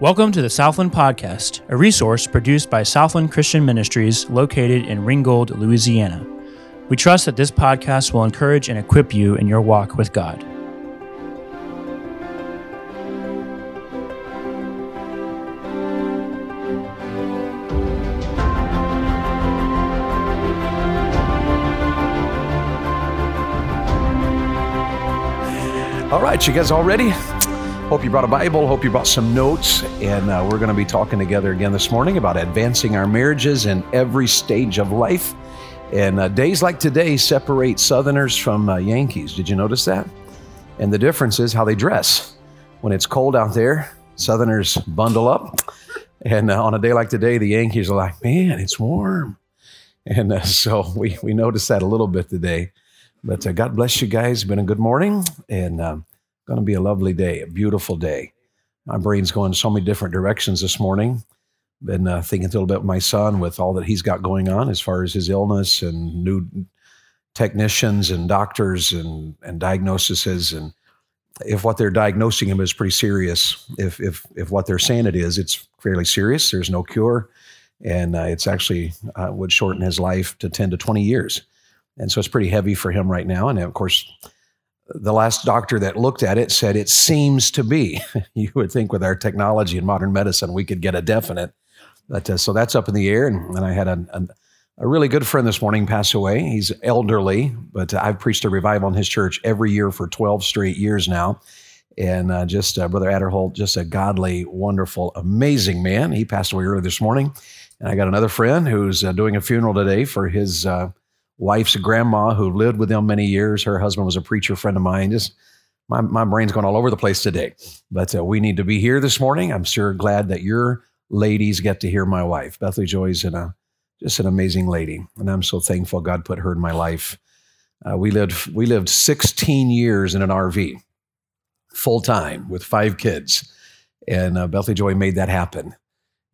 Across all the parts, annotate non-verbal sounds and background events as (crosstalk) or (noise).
Welcome to the Southland Podcast, a resource produced by Southland Christian Ministries located in Ringgold, Louisiana. We trust that this podcast will encourage and equip you in your walk with God. All right, you guys all ready? Hope you brought a Bible. Hope you brought some notes. And uh, we're going to be talking together again this morning about advancing our marriages in every stage of life. And uh, days like today separate Southerners from uh, Yankees. Did you notice that? And the difference is how they dress. When it's cold out there, Southerners bundle up. And uh, on a day like today, the Yankees are like, man, it's warm. And uh, so we, we noticed that a little bit today. But uh, God bless you guys. Been a good morning. And um, Going to be a lovely day, a beautiful day. My brain's going so many different directions this morning. Been uh, thinking a little bit with my son with all that he's got going on as far as his illness and new technicians and doctors and, and diagnoses. And if what they're diagnosing him is pretty serious, if, if, if what they're saying it is, it's fairly serious. There's no cure. And uh, it's actually uh, would shorten his life to 10 to 20 years. And so it's pretty heavy for him right now. And of course, the last doctor that looked at it said it seems to be. (laughs) you would think with our technology and modern medicine, we could get a definite. But, uh, so that's up in the air. And, and I had a, a, a, really good friend this morning pass away. He's elderly, but I've preached a revival in his church every year for 12 straight years now. And uh, just uh, Brother Adderholt, just a godly, wonderful, amazing man. He passed away early this morning. And I got another friend who's uh, doing a funeral today for his uh, wife's grandma who lived with them many years. Her husband was a preacher friend of mine. Just my, my brain's going all over the place today. But uh, we need to be here this morning. I'm sure glad that your ladies get to hear my wife. Bethany Joy's in a, just an amazing lady. And I'm so thankful God put her in my life. Uh, we lived we lived 16 years in an RV, full time with five kids, and uh, Bethany Joy made that happen.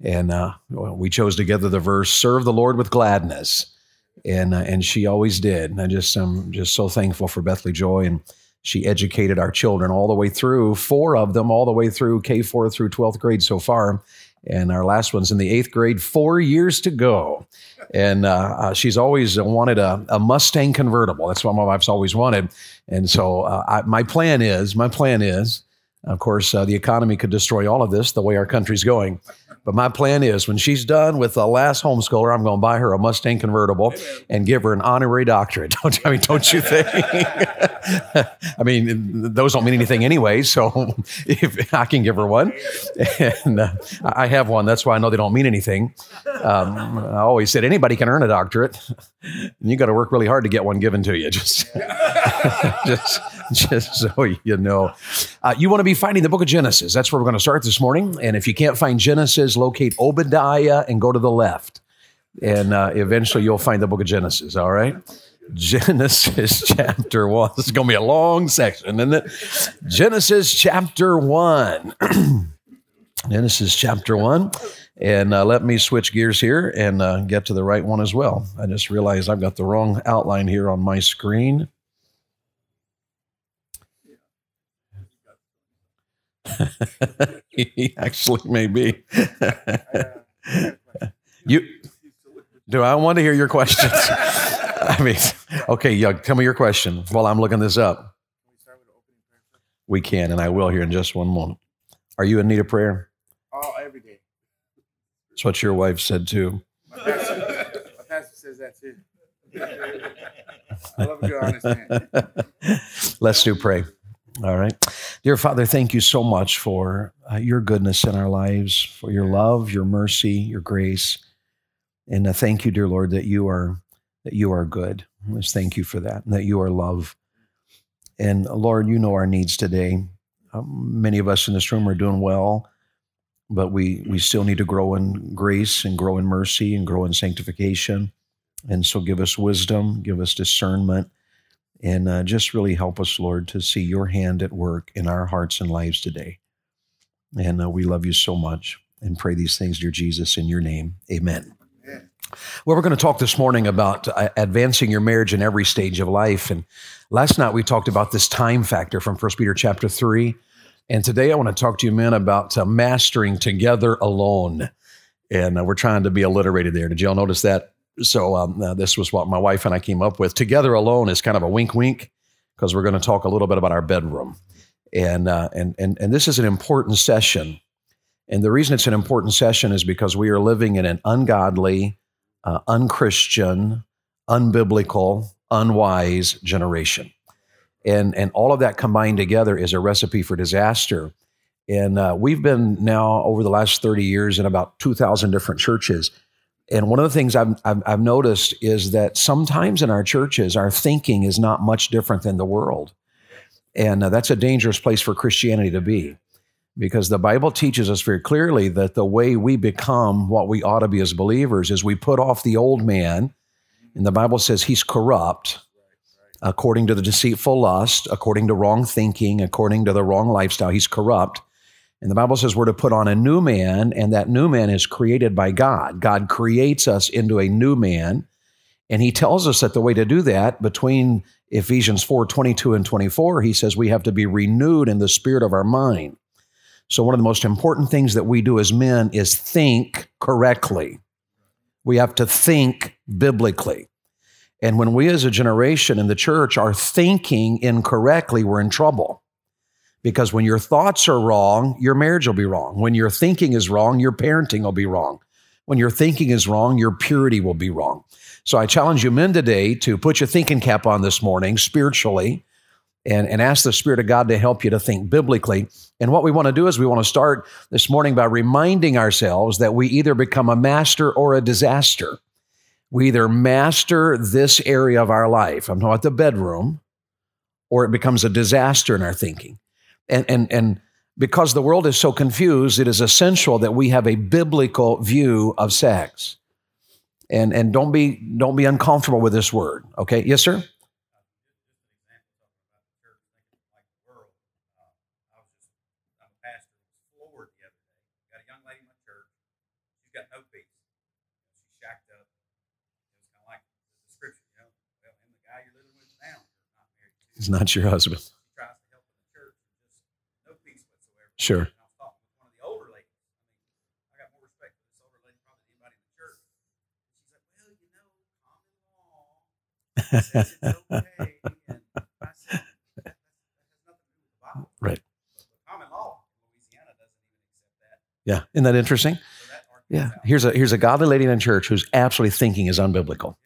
And uh, we chose together the verse, "Serve the Lord with gladness." And uh, and she always did. And I just I'm just so thankful for Bethany Joy, and she educated our children all the way through, four of them all the way through K four through twelfth grade so far, and our last one's in the eighth grade. Four years to go, and uh, uh, she's always wanted a, a, Mustang convertible. That's what my wife's always wanted, and so uh, I, my plan is my plan is. Of course, uh, the economy could destroy all of this the way our country's going. But my plan is when she's done with the last homeschooler, I'm going to buy her a Mustang convertible and give her an honorary doctorate. (laughs) Don't I mean? Don't you think? (laughs) I mean, those don't mean anything anyway. So (laughs) if I can give her one, and uh, I have one, that's why I know they don't mean anything. Um, I always said anybody can earn a doctorate. And you got to work really hard to get one given to you. Just, just, just so you know. Uh, you want to be finding the book of Genesis. That's where we're going to start this morning. And if you can't find Genesis, locate Obadiah and go to the left. And uh, eventually you'll find the book of Genesis, all right? Genesis (laughs) chapter 1. This is going to be a long section, isn't it? Genesis chapter 1. (clears throat) Genesis chapter 1. And uh, let me switch gears here and uh, get to the right one as well. I just realized I've got the wrong outline here on my screen. (laughs) he actually may be. (laughs) you do I want to hear your questions? (laughs) I mean, okay, yeah, tell me your question while I'm looking this up. We can, and I will here in just one moment. Are you in need of prayer? Oh, every day. That's what your wife said too. My pastor, my pastor says that too. I love a good honest man. Let's do pray. All right. Dear Father, thank you so much for uh, your goodness in our lives, for your love, your mercy, your grace. And uh, thank you, dear Lord, that you are that you are good. Let's thank you for that, and that you are love. And Lord, you know our needs today. Um, many of us in this room are doing well, but we we still need to grow in grace and grow in mercy and grow in sanctification. And so give us wisdom, give us discernment and uh, just really help us, Lord, to see your hand at work in our hearts and lives today. And uh, we love you so much and pray these things, dear Jesus, in your name. Amen. Well, we're going to talk this morning about uh, advancing your marriage in every stage of life. And last night we talked about this time factor from 1 Peter chapter 3. And today I want to talk to you men about uh, mastering together alone. And uh, we're trying to be alliterated there. Did y'all notice that? So um, uh, this was what my wife and I came up with. Together alone is kind of a wink, wink, because we're going to talk a little bit about our bedroom, and uh, and and and this is an important session. And the reason it's an important session is because we are living in an ungodly, uh, unchristian, unbiblical, unwise generation, and and all of that combined together is a recipe for disaster. And uh, we've been now over the last thirty years in about two thousand different churches and one of the things I've, I've, I've, noticed is that sometimes in our churches, our thinking is not much different than the world. And uh, that's a dangerous place for Christianity to be because the Bible teaches us very clearly that the way we become what we ought to be as believers is we put off the old man. And the Bible says he's corrupt according to the deceitful lust, according to wrong thinking, according to the wrong lifestyle. He's corrupt. And the Bible says we're to put on a new man, and that new man is created by God. God creates us into a new man. And he tells us that the way to do that, between Ephesians 4 22 and 24, he says we have to be renewed in the spirit of our mind. So, one of the most important things that we do as men is think correctly. We have to think biblically. And when we as a generation in the church are thinking incorrectly, we're in trouble. Because when your thoughts are wrong, your marriage will be wrong. When your thinking is wrong, your parenting will be wrong. When your thinking is wrong, your purity will be wrong. So I challenge you men today to put your thinking cap on this morning spiritually and, and ask the Spirit of God to help you to think biblically. And what we want to do is we want to start this morning by reminding ourselves that we either become a master or a disaster. We either master this area of our life, I'm talking about the bedroom, or it becomes a disaster in our thinking. And, and, and because the world is so confused, it is essential that we have a biblical view of sex. And, and don't, be, don't be uncomfortable with this word. Okay? Yes, sir? He's not your husband. Sure. right. Yeah, isn't that interesting? Yeah, here's a here's a godly lady in church who's absolutely thinking is unbiblical.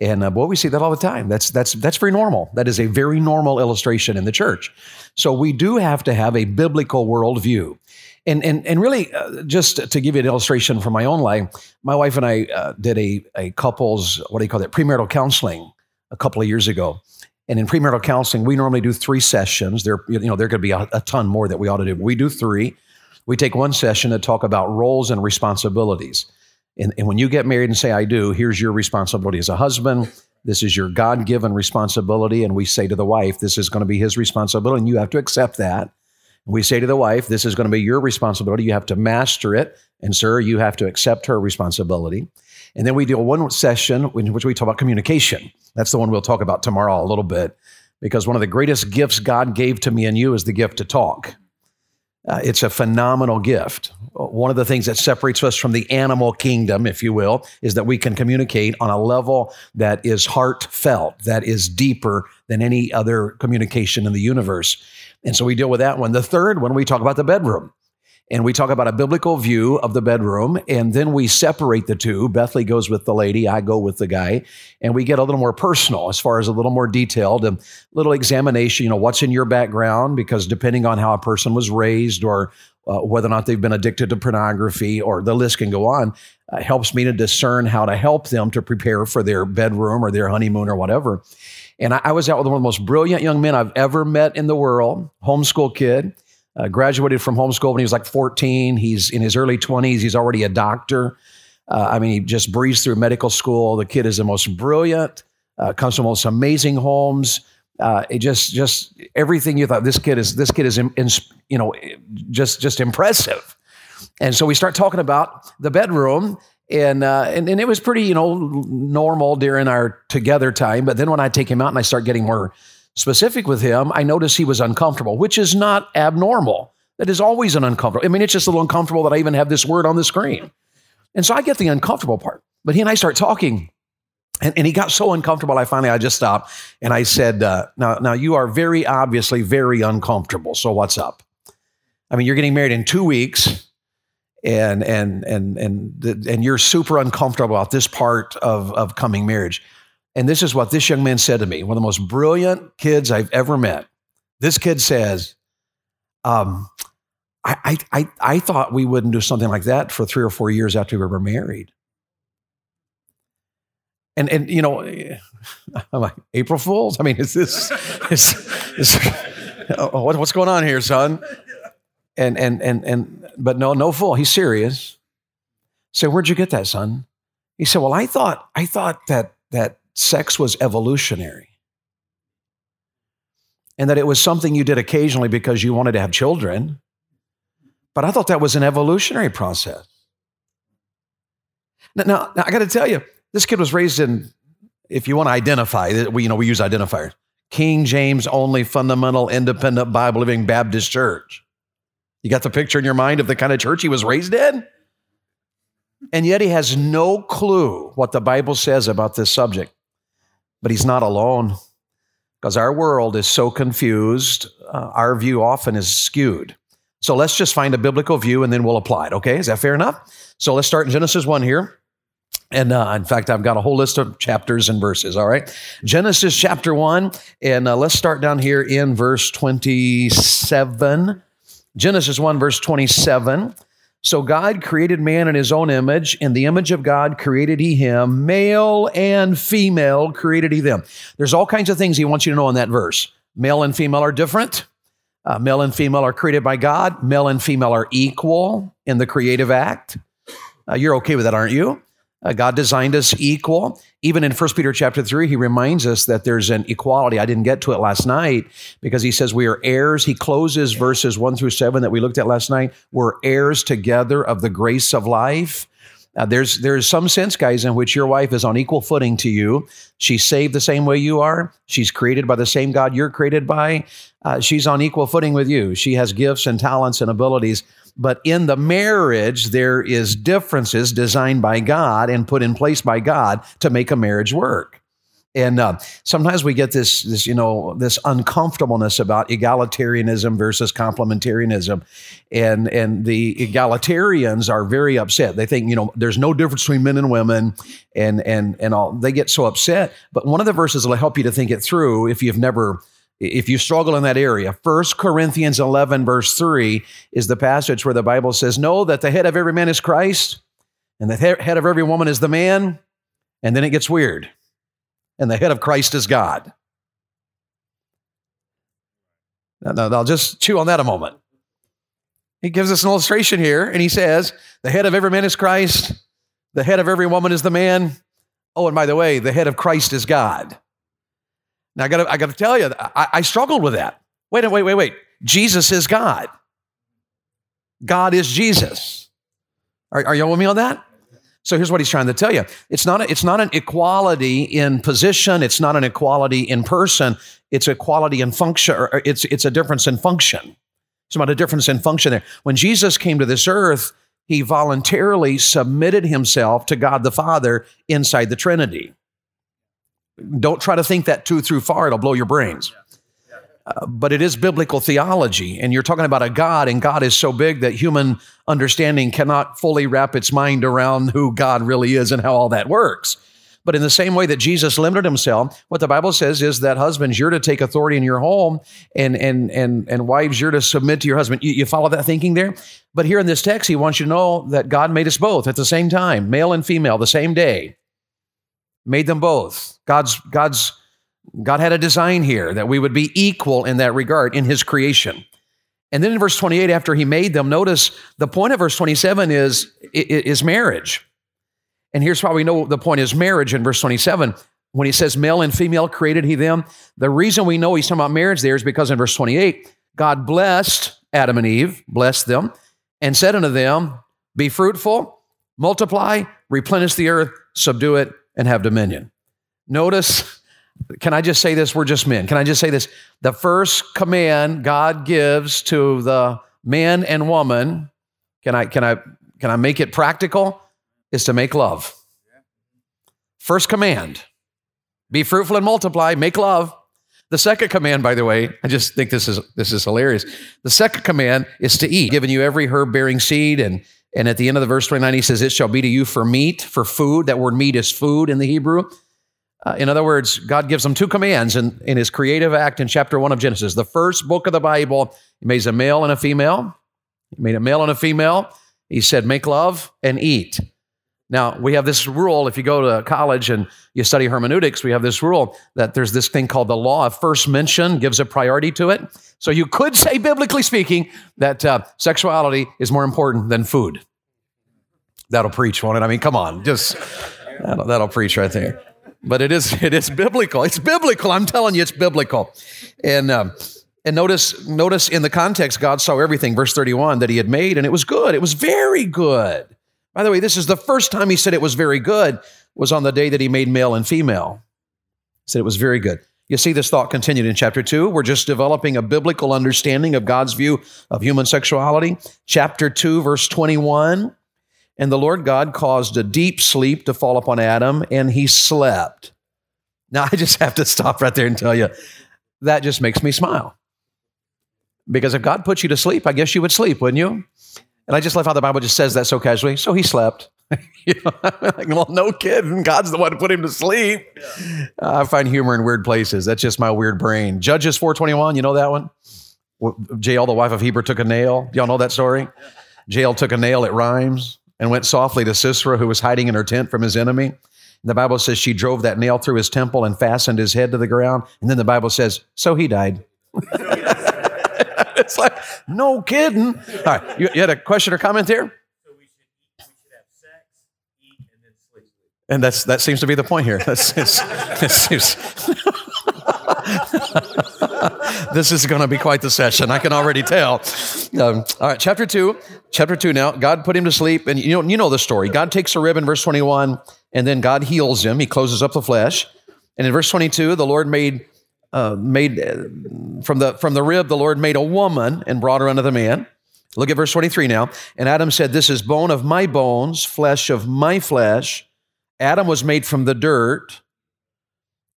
And uh, boy, we see that all the time. That's that's that's very normal. That is a very normal illustration in the church. So we do have to have a biblical worldview. And, and, and really, uh, just to give you an illustration from my own life, my wife and I uh, did a, a couple's, what do you call that premarital counseling a couple of years ago. And in premarital counseling, we normally do three sessions. There, you know, there could be a, a ton more that we ought to do. We do three. We take one session to talk about roles and responsibilities. And, and when you get married and say, I do, here's your responsibility as a husband. This is your God given responsibility. And we say to the wife, this is going to be his responsibility, and you have to accept that. We say to the wife, this is going to be your responsibility. You have to master it. And, sir, you have to accept her responsibility. And then we do one session in which we talk about communication. That's the one we'll talk about tomorrow a little bit, because one of the greatest gifts God gave to me and you is the gift to talk. Uh, it's a phenomenal gift. One of the things that separates us from the animal kingdom, if you will, is that we can communicate on a level that is heartfelt, that is deeper than any other communication in the universe. And so we deal with that one. The third one, we talk about the bedroom and we talk about a biblical view of the bedroom, and then we separate the two. Bethany goes with the lady, I go with the guy, and we get a little more personal as far as a little more detailed, a little examination. You know, what's in your background? Because depending on how a person was raised, or uh, whether or not they've been addicted to pornography, or the list can go on, uh, helps me to discern how to help them to prepare for their bedroom or their honeymoon or whatever. And I, I was out with one of the most brilliant young men I've ever met in the world, homeschool kid uh, graduated from homeschool when he was like 14. He's in his early 20s. He's already a doctor. Uh, I mean, he just breezed through medical school. The kid is the most brilliant, uh, comes from the most amazing homes. Uh, it just, just everything you thought this kid is, this kid is, in, in, you know, just, just impressive. And so we start talking about the bedroom, and, uh, and and it was pretty, you know, normal during our together time. But then when I take him out and I start getting more specific with him, I noticed he was uncomfortable, which is not abnormal. That is always an uncomfortable. I mean, it's just a little uncomfortable that I even have this word on the screen. And so I get the uncomfortable part. But he and I start talking, and, and he got so uncomfortable, I finally, I just stopped and I said, uh, now, now you are very obviously very uncomfortable. So what's up? I mean, you're getting married in two weeks and and and and and you're super uncomfortable about this part of of coming marriage. And this is what this young man said to me, one of the most brilliant kids I've ever met. This kid says, um, I, I, I thought we wouldn't do something like that for three or four years after we were married. And, and you know, (laughs) I'm like, April Fools? I mean, is this, is, is, (laughs) what, what's going on here, son? And, and, and, and, but no, no fool. He's serious. So where'd you get that, son? He said, well, I thought, I thought that, that sex was evolutionary and that it was something you did occasionally because you wanted to have children. But I thought that was an evolutionary process. Now, now, now I got to tell you, this kid was raised in, if you want to identify, uh, we, you know, we use identifiers, King James only fundamental independent Bible living Baptist church. You got the picture in your mind of the kind of church he was raised in? And yet he has no clue what the Bible says about this subject. But he's not alone because our world is so confused. Uh, our view often is skewed. So let's just find a biblical view and then we'll apply it. Okay, is that fair enough? So let's start in Genesis 1 here. And uh, in fact, I've got a whole list of chapters and verses. All right. Genesis chapter 1. And uh, let's start down here in verse 27. Genesis 1, verse 27. So God created man in his own image. In the image of God created he him. Male and female created he them. There's all kinds of things he wants you to know in that verse. Male and female are different. Uh, male and female are created by God. Male and female are equal in the creative act. Uh, you're okay with that, aren't you? Uh, God designed us equal. Even in 1 Peter chapter 3, he reminds us that there's an equality. I didn't get to it last night because he says we are heirs. He closes verses 1 through 7 that we looked at last night. We're heirs together of the grace of life. Uh, there's there's some sense, guys, in which your wife is on equal footing to you. She's saved the same way you are. She's created by the same God you're created by. Uh, she's on equal footing with you. She has gifts and talents and abilities. But in the marriage, there is differences designed by God and put in place by God to make a marriage work. And uh, sometimes we get this, this, you know, this uncomfortableness about egalitarianism versus complementarianism, and and the egalitarians are very upset. They think, you know, there's no difference between men and women, and and and all. They get so upset. But one of the verses will help you to think it through if you've never if you struggle in that area, 1 Corinthians 11, verse 3 is the passage where the Bible says, Know that the head of every man is Christ, and the head of every woman is the man. And then it gets weird. And the head of Christ is God. Now, I'll just chew on that a moment. He gives us an illustration here, and he says, The head of every man is Christ, the head of every woman is the man. Oh, and by the way, the head of Christ is God. Now I got I got to tell you, I, I struggled with that. Wait, wait, wait, wait. Jesus is God. God is Jesus. Are, are you with me on that? So here's what he's trying to tell you. It's not, a, it's not an equality in position. It's not an equality in person. It's equality in function. Or it's, it's a difference in function. It's about a difference in function there. When Jesus came to this earth, he voluntarily submitted himself to God the Father inside the Trinity. Don't try to think that too through far, it'll blow your brains. Uh, but it is biblical theology, and you're talking about a God, and God is so big that human understanding cannot fully wrap its mind around who God really is and how all that works. But in the same way that Jesus limited himself, what the Bible says is that husbands, you're to take authority in your home, and and and and wives, you're to submit to your husband. You, you follow that thinking there? But here in this text, he wants you to know that God made us both at the same time, male and female, the same day made them both. God's, God's, God had a design here that we would be equal in that regard in his creation. And then in verse 28, after he made them, notice the point of verse 27 is, is marriage. And here's why we know the point is marriage in verse 27. When he says male and female created he them, the reason we know he's talking about marriage there is because in verse 28, God blessed Adam and Eve, blessed them, and said unto them, Be fruitful, multiply, replenish the earth, subdue it, and have dominion. Notice, can I just say this? We're just men. Can I just say this? The first command God gives to the man and woman, can I, can I, can I make it practical? Is to make love. First command be fruitful and multiply, make love. The second command, by the way, I just think this is this is hilarious. The second command is to eat, giving you every herb bearing seed. And, and at the end of the verse 29, he says, It shall be to you for meat, for food. That word meat is food in the Hebrew. Uh, in other words, God gives them two commands in, in his creative act in chapter one of Genesis. The first book of the Bible, he made a male and a female. He made a male and a female. He said, Make love and eat. Now, we have this rule if you go to college and you study hermeneutics, we have this rule that there's this thing called the law of first mention, gives a priority to it. So you could say, biblically speaking, that uh, sexuality is more important than food. That'll preach, won't it? I mean, come on, just that'll, that'll preach right there. But it is it is biblical. It's biblical. I'm telling you, it's biblical. And um, and notice notice in the context, God saw everything. Verse 31 that He had made, and it was good. It was very good. By the way, this is the first time he said it was very good, was on the day that he made male and female. He said it was very good. You see, this thought continued in chapter 2. We're just developing a biblical understanding of God's view of human sexuality. Chapter 2, verse 21. And the Lord God caused a deep sleep to fall upon Adam, and he slept. Now, I just have to stop right there and tell you that just makes me smile. Because if God put you to sleep, I guess you would sleep, wouldn't you? And I just love how the Bible just says that so casually. So he slept. (laughs) you know, (laughs) like, well, no kidding. God's the one to put him to sleep. Yeah. Uh, I find humor in weird places. That's just my weird brain. Judges 421, you know that one? Jael, the wife of Heber, took a nail. Y'all know that story? Jael took a nail, it rhymes, and went softly to Sisera, who was hiding in her tent from his enemy. And the Bible says she drove that nail through his temple and fastened his head to the ground. And then the Bible says, so he died. (laughs) it's like, no kidding. All right, you, you had a question or comment here? And that's that seems to be the point here. That's, it's, it seems, (laughs) this is going to be quite the session. I can already tell. Um, all right, chapter two. Chapter two. Now, God put him to sleep, and you know you know the story. God takes a rib in verse twenty-one, and then God heals him. He closes up the flesh, and in verse twenty-two, the Lord made uh, made uh, from the from the rib the Lord made a woman and brought her unto the man. Look at verse 23 now. And Adam said, This is bone of my bones, flesh of my flesh. Adam was made from the dirt.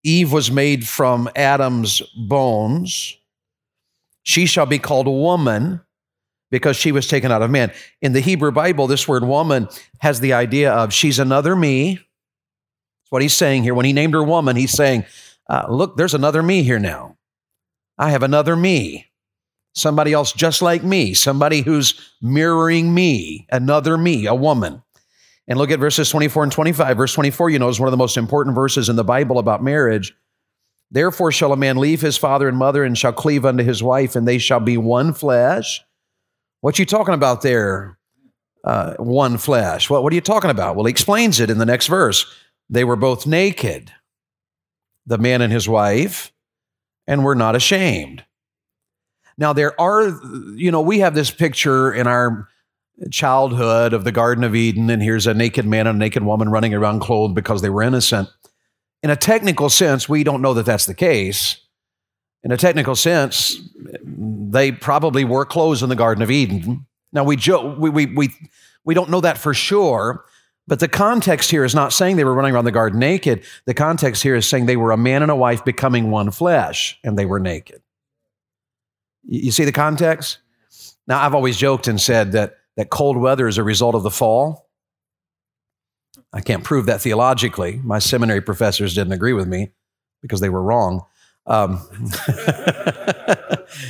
Eve was made from Adam's bones. She shall be called woman because she was taken out of man. In the Hebrew Bible, this word woman has the idea of she's another me. That's what he's saying here. When he named her woman, he's saying, uh, look, there's another me here now. I have another me. Somebody else just like me, somebody who's mirroring me, another me, a woman. And look at verses 24 and 25. Verse 24, you know, is one of the most important verses in the Bible about marriage. Therefore shall a man leave his father and mother and shall cleave unto his wife, and they shall be one flesh. What you talking about there? Uh, one flesh. What, what are you talking about? Well, he explains it in the next verse. They were both naked the man and his wife, and we're not ashamed. Now, there are, you know, we have this picture in our childhood of the Garden of Eden, and here's a naked man and a naked woman running around clothed because they were innocent. In a technical sense, we don't know that that's the case. In a technical sense, they probably wore clothes in the Garden of Eden. Now, we, jo- we, we, we, we don't know that for sure, but the context here is not saying they were running around the garden naked. The context here is saying they were a man and a wife becoming one flesh, and they were naked. You see the context? Now, I've always joked and said that, that cold weather is a result of the fall. I can't prove that theologically. My seminary professors didn't agree with me because they were wrong. Um, (laughs)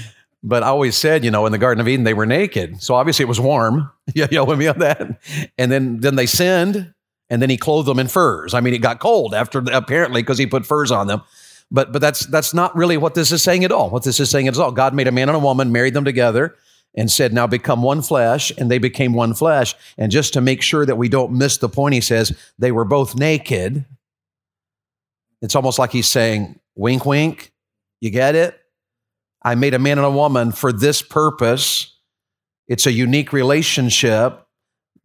(laughs) But I always said, you know, in the Garden of Eden, they were naked. So obviously it was warm. (laughs) you know with me on that? And then, then they sinned, and then he clothed them in furs. I mean, it got cold after, apparently, because he put furs on them. But, but that's, that's not really what this is saying at all. What this is saying at all, God made a man and a woman, married them together, and said, now become one flesh, and they became one flesh. And just to make sure that we don't miss the point, he says, they were both naked. It's almost like he's saying, wink, wink. You get it? I made a man and a woman for this purpose. It's a unique relationship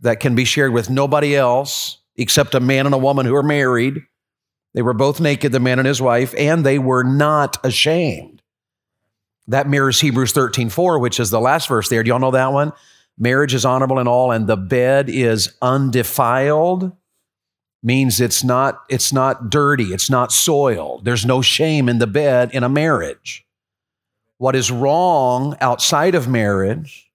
that can be shared with nobody else except a man and a woman who are married. They were both naked, the man and his wife, and they were not ashamed. That mirrors Hebrews 13 4, which is the last verse there. Do y'all know that one? Marriage is honorable in all, and the bed is undefiled. Means it's not, it's not dirty, it's not soiled. There's no shame in the bed in a marriage. What is wrong outside of marriage,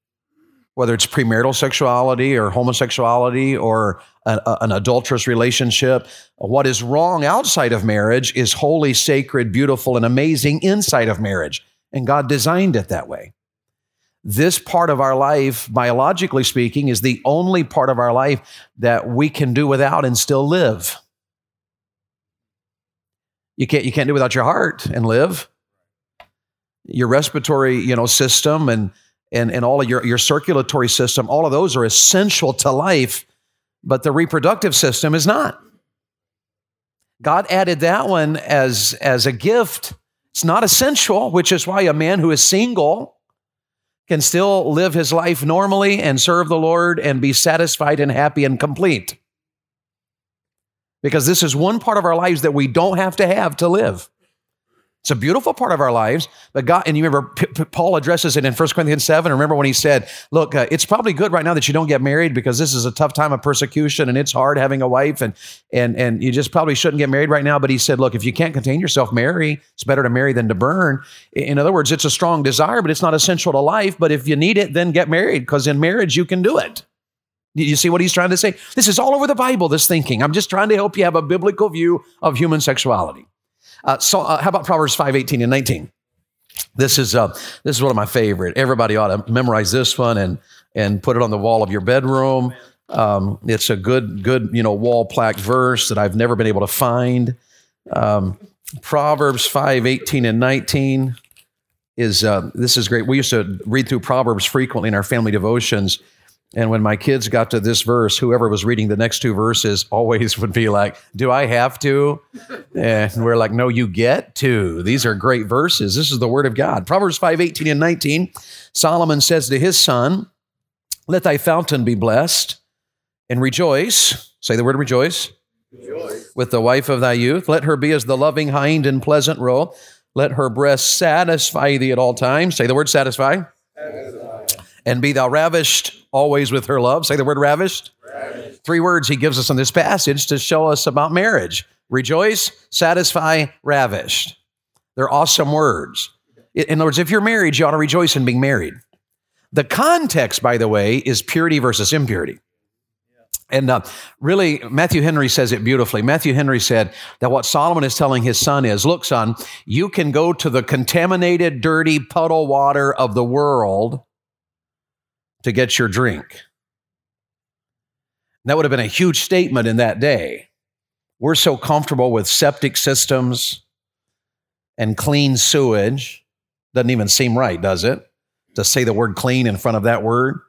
whether it's premarital sexuality or homosexuality or a, an adulterous relationship, what is wrong outside of marriage is holy, sacred, beautiful, and amazing inside of marriage. And God designed it that way. This part of our life, biologically speaking, is the only part of our life that we can do without and still live. You can't, you can't do without your heart and live. Your respiratory, you know, system and and, and all of your, your circulatory system, all of those are essential to life, but the reproductive system is not. God added that one as, as a gift it's not essential, which is why a man who is single can still live his life normally and serve the Lord and be satisfied and happy and complete. Because this is one part of our lives that we don't have to have to live. It's a beautiful part of our lives, but God, and you remember P- P- Paul addresses it in 1 Corinthians 7. Remember when he said, Look, uh, it's probably good right now that you don't get married because this is a tough time of persecution and it's hard having a wife and, and, and you just probably shouldn't get married right now. But he said, Look, if you can't contain yourself, marry. It's better to marry than to burn. In other words, it's a strong desire, but it's not essential to life. But if you need it, then get married because in marriage you can do it. You see what he's trying to say? This is all over the Bible, this thinking. I'm just trying to help you have a biblical view of human sexuality. Uh, so, uh, how about Proverbs 5 18 and 19? This is, uh, this is one of my favorite. Everybody ought to memorize this one and, and put it on the wall of your bedroom. Um, it's a good, good, you know, wall plaque verse that I've never been able to find. Um, Proverbs 5 18 and 19 is, uh, this is great. We used to read through Proverbs frequently in our family devotions. And when my kids got to this verse, whoever was reading the next two verses always (laughs) would be like, Do I have to? And we're like, No, you get to. These are great verses. This is the word of God. Proverbs 5 18 and 19, Solomon says to his son, Let thy fountain be blessed and rejoice. Say the word rejoice. rejoice. With the wife of thy youth. Let her be as the loving hind in pleasant roe. Let her breast satisfy thee at all times. Say the word satisfy. satisfy and be thou ravished always with her love. Say the word ravished. ravished. Three words he gives us in this passage to show us about marriage rejoice, satisfy, ravished. They're awesome words. In other words, if you're married, you ought to rejoice in being married. The context, by the way, is purity versus impurity. And uh, really, Matthew Henry says it beautifully. Matthew Henry said that what Solomon is telling his son is look, son, you can go to the contaminated, dirty puddle water of the world to get your drink. That would have been a huge statement in that day. We're so comfortable with septic systems and clean sewage. Doesn't even seem right, does it? To say the word clean in front of that word.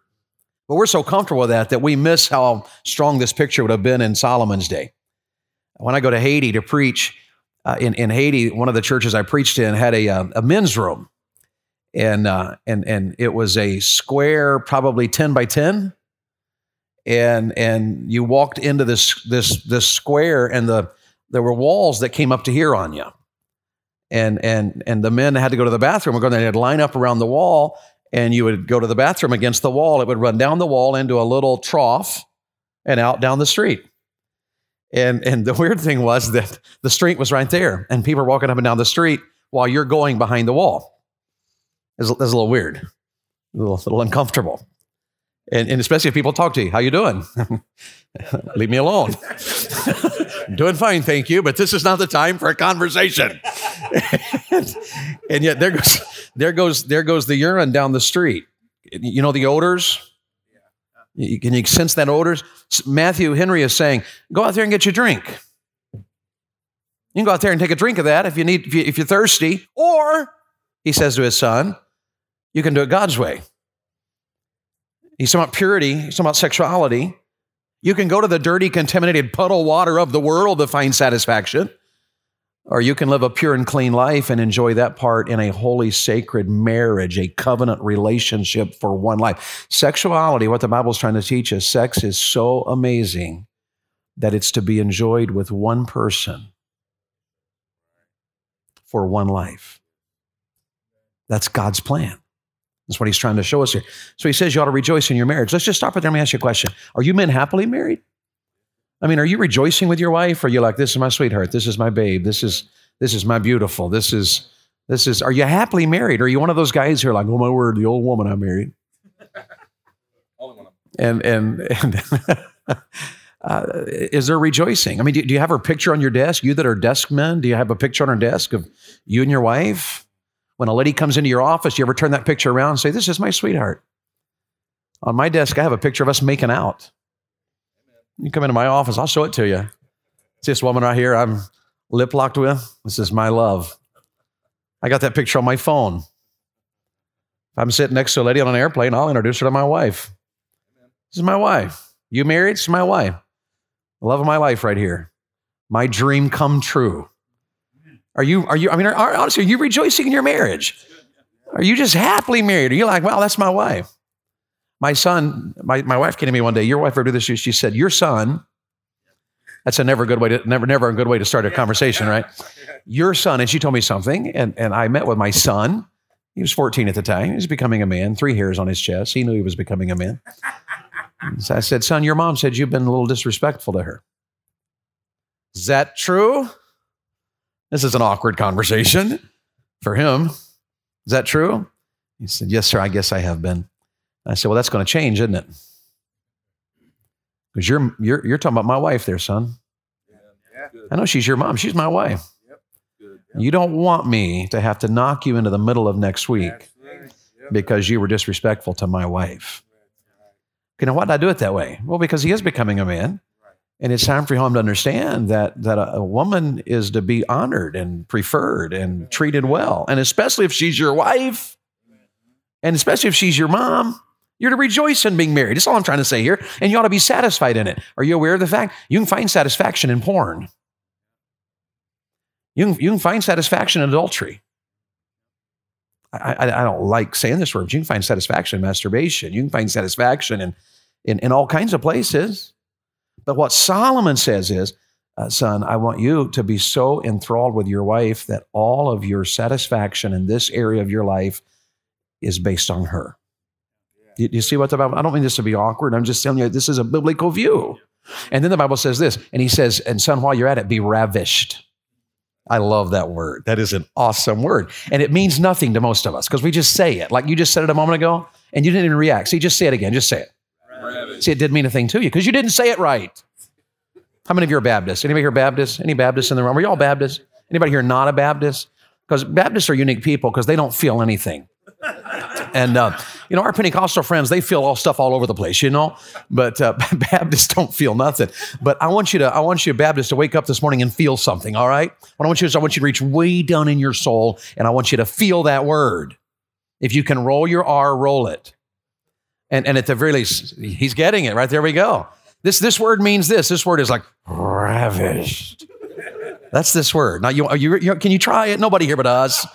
But we're so comfortable with that that we miss how strong this picture would have been in Solomon's day. When I go to Haiti to preach, uh, in, in Haiti, one of the churches I preached in had a, uh, a men's room and uh, and and it was a square, probably ten by ten, and and you walked into this this this square, and the there were walls that came up to here on you, and and and the men had to go to the bathroom. We're going to line up around the wall, and you would go to the bathroom against the wall. It would run down the wall into a little trough, and out down the street. And and the (laughs) weird thing was that the street was right there, and people were walking up and down the street while you're going behind the wall. That's, a little weird, a little, a little uncomfortable. And, and, especially if people talk to you, how you doing? (laughs) Leave me alone. (laughs) doing fine, thank you, but this is not the time for a conversation. (laughs) and, and, yet there goes, there goes, there goes the urine down the street. You know the odors. You, can you sense that odors? Matthew Henry is saying, go out there and get your drink. You can go out there and take a drink of that if you need, if, you, if you're thirsty, or he says to his son, you can do it God's way. He's talking about purity, he's talking about sexuality. You can go to the dirty, contaminated puddle water of the world to find satisfaction, or you can live a pure and clean life and enjoy that part in a holy, sacred marriage, a covenant relationship for one life. Sexuality, what the Bible's trying to teach us, sex is so amazing that it's to be enjoyed with one person for one life. That's God's plan. That's what he's trying to show us here. So he says you ought to rejoice in your marriage. Let's just stop right there. Let me ask you a question. Are you men happily married? I mean, are you rejoicing with your wife? Or are you like, this is my sweetheart, this is my babe, this is this is my beautiful, this is this is are you happily married? Or are you one of those guys who are like, oh my word, the old woman I married? and and and (laughs) uh, is there rejoicing? I mean, do, do, you have her picture on your desk? You that are desk men, do you have a picture on her desk of you and your wife? When a lady comes into your office, you ever turn that picture around and say, This is my sweetheart? On my desk, I have a picture of us making out. You come into my office, I'll show it to you. It's this woman right here I'm lip locked with. This is my love. I got that picture on my phone. I'm sitting next to a lady on an airplane, I'll introduce her to my wife. This is my wife. You married? This is my wife. The love of my life right here. My dream come true. Are you, are you, I mean, are, honestly, are you rejoicing in your marriage? Are you just happily married? Are you like, wow, that's my wife? My son, my, my wife came to me one day. Your wife ever do this? She, she said, Your son, that's a never good way to never, never a good way to start a conversation, right? Your son, and she told me something, and, and I met with my son. He was 14 at the time. He was becoming a man, three hairs on his chest. He knew he was becoming a man. So I said, Son, your mom said you've been a little disrespectful to her. Is that true? This is an awkward conversation for him. Is that true? He said, Yes, sir, I guess I have been. I said, Well, that's going to change, isn't it? Because you're, you're, you're talking about my wife there, son. I know she's your mom. She's my wife. You don't want me to have to knock you into the middle of next week because you were disrespectful to my wife. You know, why did I do it that way? Well, because he is becoming a man. And it's time for him to understand that, that a, a, woman is to be honored and preferred and treated well. And especially if she's your wife, and especially if she's your mom, you're to rejoice in being married. That's all I'm trying to say here. And you ought to be satisfied in it. Are you aware of the fact you can find satisfaction in porn? You can, you can find satisfaction in adultery. I, I, I don't like saying this word, but you can find satisfaction in masturbation. You can find satisfaction in, in, in all kinds of places. But what Solomon says is, uh, son, I want you to be so enthralled with your wife that all of your satisfaction in this area of your life is based on her. You, you see what the Bible? I don't mean this to be awkward. I'm just telling you this is a biblical view. And then the Bible says this, and he says, and son, while you're at it, be ravished. I love that word. That is an awesome word. And it means nothing to most of us because we just say it. Like you just said it a moment ago and you didn't even react. See, just say it again. Just say it. See, it didn't mean a thing to you because you didn't say it right. How many of you are Baptists? Anybody here Baptist? Any Baptists in the room? Are you all Baptists? Anybody here not a Baptist? Because Baptists are unique people because they don't feel anything. And, uh, you know, our Pentecostal friends, they feel all stuff all over the place, you know, but uh, (laughs) Baptists don't feel nothing. But I want you to, I want you, Baptists, to wake up this morning and feel something, all right? What I want you to is I want you to reach way down in your soul and I want you to feel that word. If you can roll your R, roll it. And, and at the very least, he's getting it, right? There we go. This, this word means this. This word is like ravished. That's this word. Now, you, you, you, can you try it? Nobody here but us.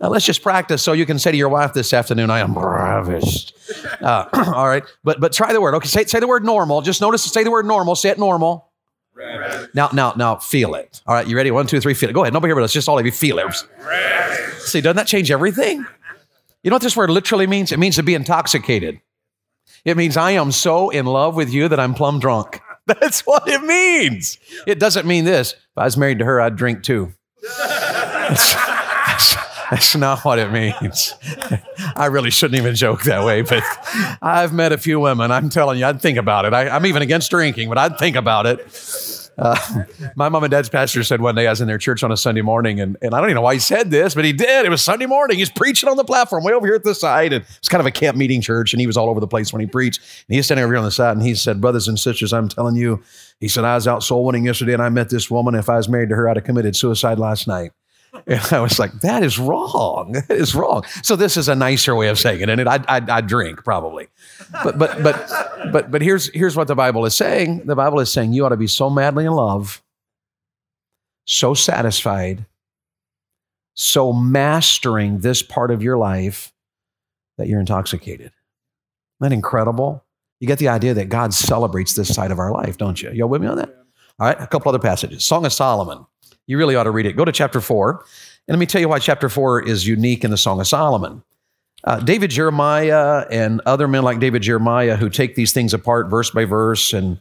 Now, let's just practice so you can say to your wife this afternoon, I am ravished. Uh, (clears throat) all right. But, but try the word. Okay. Say, say the word normal. Just notice, say the word normal. Say it normal. Ravished. Now, now, now, feel it. All right. You ready? One, two, three, feel it. Go ahead. Nobody here but us. Just all of you feel it. Ravished. See, doesn't that change everything? You know what this word literally means? It means to be intoxicated. It means I am so in love with you that I'm plumb drunk. (laughs) That's what it means. It doesn't mean this. If I was married to her, I'd drink too. That's, that's, that's not what it means. (laughs) I really shouldn't even joke that way, but I've met a few women. I'm telling you, I'd think about it. I, I'm even against drinking, but I'd think about it. Uh, my mom and dad's pastor said one day I was in their church on a Sunday morning, and, and I don't even know why he said this, but he did. It was Sunday morning. He's preaching on the platform way over here at the side, and it's kind of a camp meeting church, and he was all over the place when he preached. And he's standing over here on the side, and he said, "Brothers and sisters, I'm telling you," he said, "I was out soul winning yesterday, and I met this woman. If I was married to her, I'd have committed suicide last night." And I was like, that is wrong. That is wrong. So this is a nicer way of saying it. And it, I, I, I drink probably. But, but, but, but, but here's, here's what the Bible is saying. The Bible is saying you ought to be so madly in love, so satisfied, so mastering this part of your life that you're intoxicated. Isn't that incredible? You get the idea that God celebrates this side of our life, don't you? Y'all with me on that? All right, a couple other passages. Song of Solomon. You really ought to read it. Go to chapter 4. And let me tell you why chapter four is unique in the Song of Solomon. Uh, David Jeremiah and other men like David Jeremiah who take these things apart verse by verse and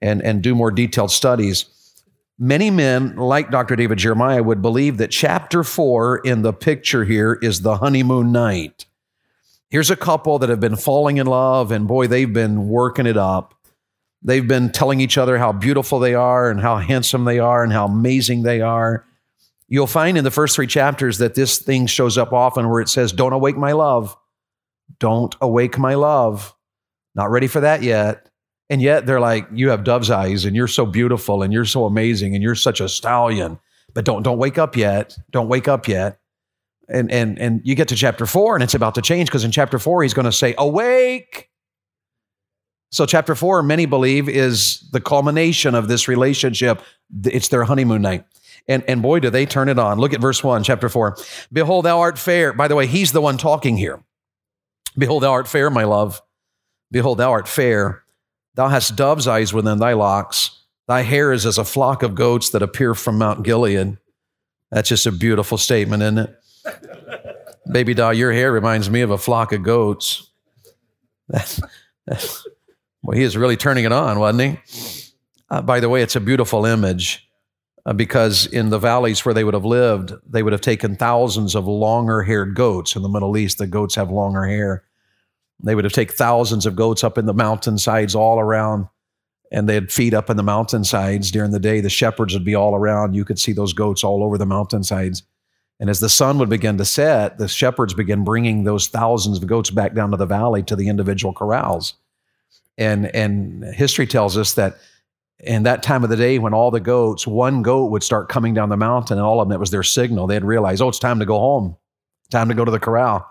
and and do more detailed studies. Many men, like Dr. David Jeremiah, would believe that chapter four in the picture here is the honeymoon night. Here's a couple that have been falling in love, and boy, they've been working it up. They've been telling each other how beautiful they are and how handsome they are and how amazing they are. You'll find in the first three chapters that this thing shows up often where it says, Don't awake my love. Don't awake my love. Not ready for that yet. And yet they're like, You have dove's eyes and you're so beautiful and you're so amazing and you're such a stallion. But don't don't wake up yet. Don't wake up yet. And and and you get to chapter four and it's about to change because in chapter four he's going to say, Awake. So, chapter four, many believe, is the culmination of this relationship. It's their honeymoon night. And, and boy, do they turn it on. Look at verse one, chapter four. Behold, thou art fair. By the way, he's the one talking here. Behold, thou art fair, my love. Behold, thou art fair. Thou hast dove's eyes within thy locks. Thy hair is as a flock of goats that appear from Mount Gilead. That's just a beautiful statement, isn't it? Baby doll, your hair reminds me of a flock of goats. (laughs) That's, that's well, he is really turning it on, wasn't he? Uh, by the way, it's a beautiful image uh, because in the valleys where they would have lived, they would have taken thousands of longer haired goats. In the Middle East, the goats have longer hair. They would have taken thousands of goats up in the mountainsides all around, and they'd feed up in the mountainsides during the day. The shepherds would be all around. You could see those goats all over the mountainsides. And as the sun would begin to set, the shepherds began bringing those thousands of goats back down to the valley to the individual corrals. And, and history tells us that in that time of the day when all the goats, one goat would start coming down the mountain and all of them, it was their signal. They'd realize, oh, it's time to go home, time to go to the corral.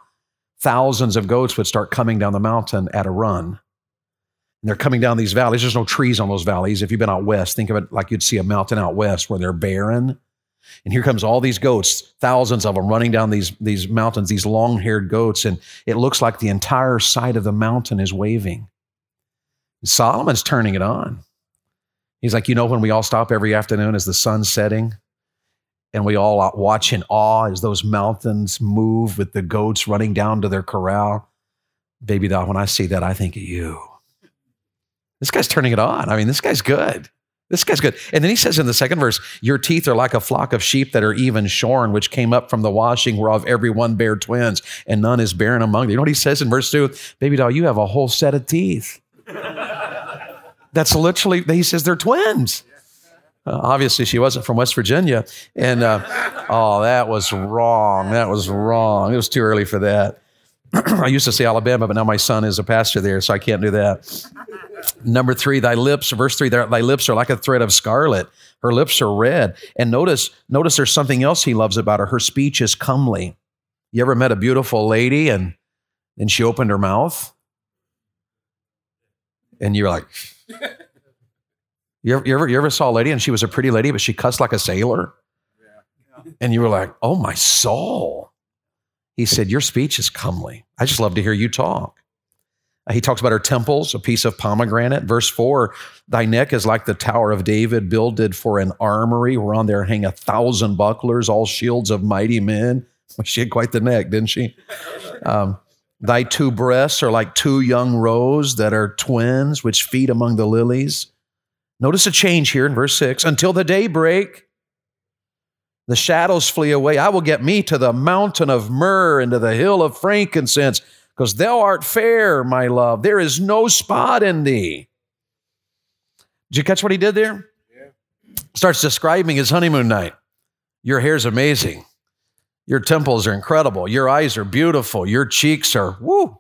Thousands of goats would start coming down the mountain at a run. And they're coming down these valleys. There's no trees on those valleys. If you've been out west, think of it like you'd see a mountain out west where they're barren. And here comes all these goats, thousands of them running down these, these mountains, these long haired goats. And it looks like the entire side of the mountain is waving. Solomon's turning it on. He's like, you know, when we all stop every afternoon as the sun's setting and we all watch in awe as those mountains move with the goats running down to their corral. Baby doll, when I see that, I think of you. This guy's turning it on. I mean, this guy's good. This guy's good. And then he says in the second verse, Your teeth are like a flock of sheep that are even shorn, which came up from the washing, whereof every one bare twins, and none is barren among them. You know what he says in verse 2? Baby doll, you have a whole set of teeth. (laughs) That's literally, he says they're twins. Uh, obviously, she wasn't from West Virginia. And uh, oh, that was wrong. That was wrong. It was too early for that. (clears throat) I used to say Alabama, but now my son is a pastor there, so I can't do that. Number three, thy lips, verse three, thy lips are like a thread of scarlet. Her lips are red. And notice, notice there's something else he loves about her. Her speech is comely. You ever met a beautiful lady and then she opened her mouth? And you're like, (laughs) you ever, you ever, you ever saw a lady and she was a pretty lady, but she cussed like a sailor? And you were like, oh, my soul. He said, Your speech is comely. I just love to hear you talk. Uh, he talks about her temples, a piece of pomegranate. Verse 4 Thy neck is like the Tower of David, builded for an armory, whereon there hang a thousand bucklers, all shields of mighty men. (laughs) She had quite the neck, didn't she? Um, Thy two breasts are like two young roes that are twins, which feed among the lilies. Notice a change here in verse 6 until the day break. The shadows flee away. I will get me to the mountain of myrrh and to the hill of frankincense, because thou art fair, my love. There is no spot in thee. Did you catch what he did there? Yeah. Starts describing his honeymoon night. Your hair's amazing. Your temples are incredible. Your eyes are beautiful. Your cheeks are woo.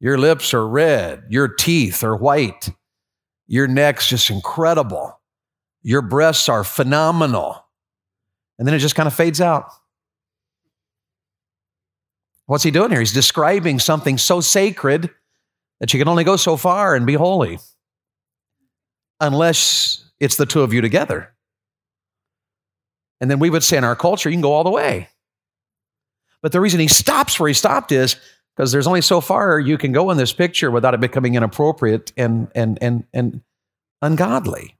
Your lips are red. Your teeth are white. Your neck's just incredible. Your breasts are phenomenal. And then it just kind of fades out. What's he doing here? He's describing something so sacred that you can only go so far and be holy unless it's the two of you together. And then we would say in our culture, you can go all the way. But the reason he stops where he stopped is because there's only so far you can go in this picture without it becoming inappropriate and and and and ungodly.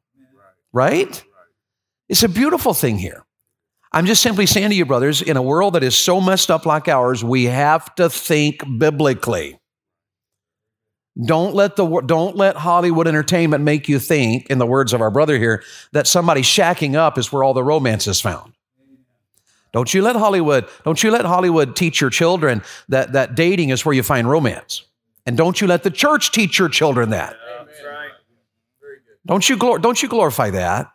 Right? It's a beautiful thing here. I'm just simply saying to you, brothers, in a world that is so messed up like ours, we have to think biblically. Don't let the don't let Hollywood entertainment make you think, in the words of our brother here, that somebody shacking up is where all the romance is found. Don't you let Hollywood, don't you let Hollywood teach your children that, that dating is where you find romance. And don't you let the church teach your children that. Don't you, glor- don't you glorify that.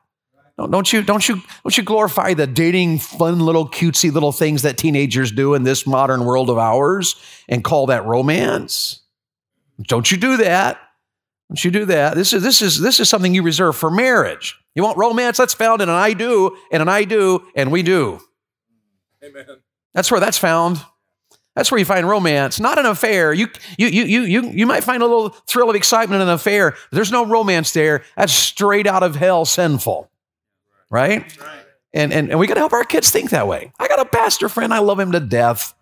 Don't, don't, you, don't, you, don't you glorify the dating, fun little cutesy little things that teenagers do in this modern world of ours and call that romance? Don't you do that. Don't you do that. This is, this is, this is something you reserve for marriage. You want romance? That's found in an I do, and an I do, and we do. Amen. That's where that's found. That's where you find romance, not an affair. You, you, you, you, you, you might find a little thrill of excitement in an affair. There's no romance there. That's straight out of hell sinful. Right? right. And, and, and we got to help our kids think that way. I got a pastor friend. I love him to death.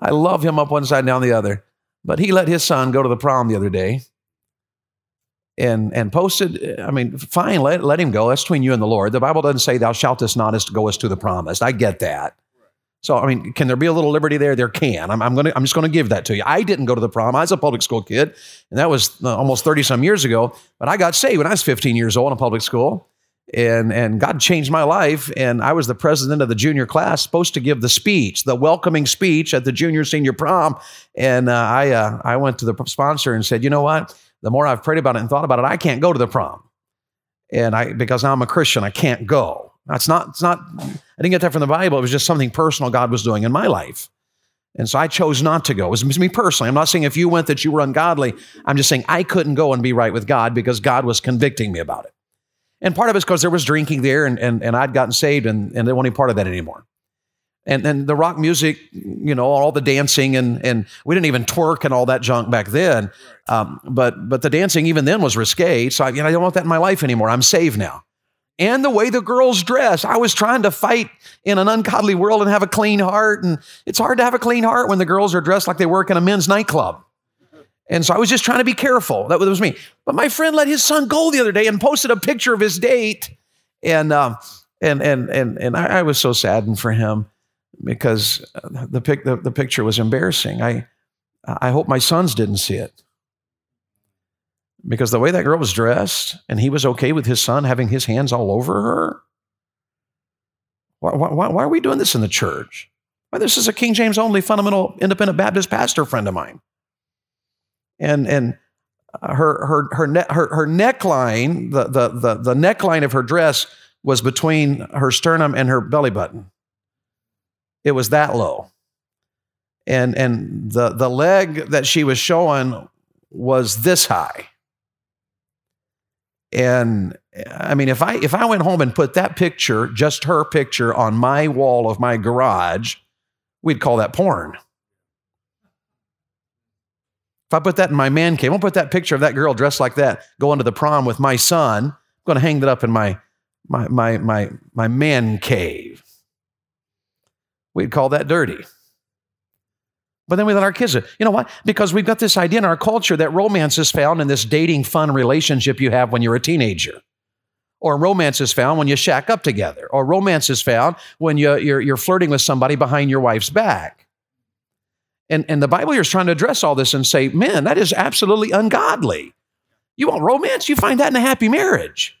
I love him up one side and down the other. But he let his son go to the prom the other day and and posted i mean fine let, let him go. That's between you and the lord. The bible doesn't say thou shalt not as go as to the promised. I get that. So i mean can there be a little liberty there? There can. I'm, I'm gonna i'm just gonna give that to you. I didn't go to the prom. I was a public school kid and that was uh, almost 30 some years ago but i got saved when i was 15 years old in a public school and and god changed my life and i was the president of the junior class supposed to give the speech the welcoming speech at the junior senior prom and uh, i uh, i went to the sponsor and said you know what the more I've prayed about it and thought about it, I can't go to the prom. And I because now I'm a Christian, I can't go. That's not, it's not, I didn't get that from the Bible. It was just something personal God was doing in my life. And so I chose not to go. It was me personally. I'm not saying if you went that you were ungodly. I'm just saying I couldn't go and be right with God because God was convicting me about it. And part of it's because there was drinking there and, and, and I'd gotten saved and, and didn't want any part of that anymore and and the rock music, you know, all the dancing and and we didn't even twerk and all that junk back then. Um, but but the dancing even then was risque. So I, you know, I don't want that in my life anymore. I'm saved now. And the way the girls dress, I was trying to fight in an ungodly world and have a clean heart. And it's hard to have a clean heart when the girls are dressed like they work in a men's nightclub. And so I was just trying to be careful. That was me. But my friend let his son go the other day and posted a picture of his date. And um, and and and and I, I was so saddened for him because the, pic, the, the picture was embarrassing. I, I hope my sons didn't see it. Because the way that girl was dressed, and he was okay with his son having his hands all over her. Why, why, why are we doing this in the church? Why, this is a King James only fundamental independent Baptist pastor friend of mine. And, and her, her, her, ne- her, her neckline, the, the, the, the neckline of her dress was between her sternum and her belly button. It was that low. And, and the, the leg that she was showing was this high. And I mean, if I if I went home and put that picture, just her picture, on my wall of my garage, we'd call that porn. If I put that in my man cave, I won't put that picture of that girl dressed like that going to the prom with my son. I'm going to hang that up in my my my my my man cave. We'd call that dirty. But then we let our kids. You know what? Because we've got this idea in our culture that romance is found in this dating fun relationship you have when you're a teenager. Or romance is found when you shack up together. Or romance is found when you, you're, you're flirting with somebody behind your wife's back. And, and the Bible here is trying to address all this and say, man, that is absolutely ungodly. You want romance? You find that in a happy marriage.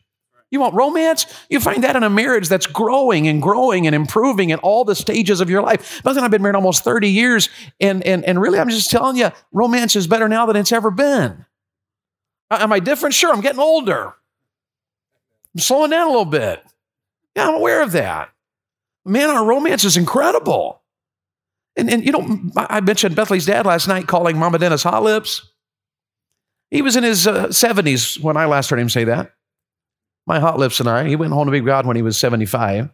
You want romance? You find that in a marriage that's growing and growing and improving in all the stages of your life. Nothing, I've been married almost 30 years, and, and, and really, I'm just telling you, romance is better now than it's ever been. Am I different? Sure, I'm getting older. I'm slowing down a little bit. Yeah, I'm aware of that. Man, our romance is incredible. And, and you know, I mentioned Bethley's dad last night calling Mama Dennis hot lips. He was in his uh, 70s when I last heard him say that my hot lips and I. He went home to be God when he was 75.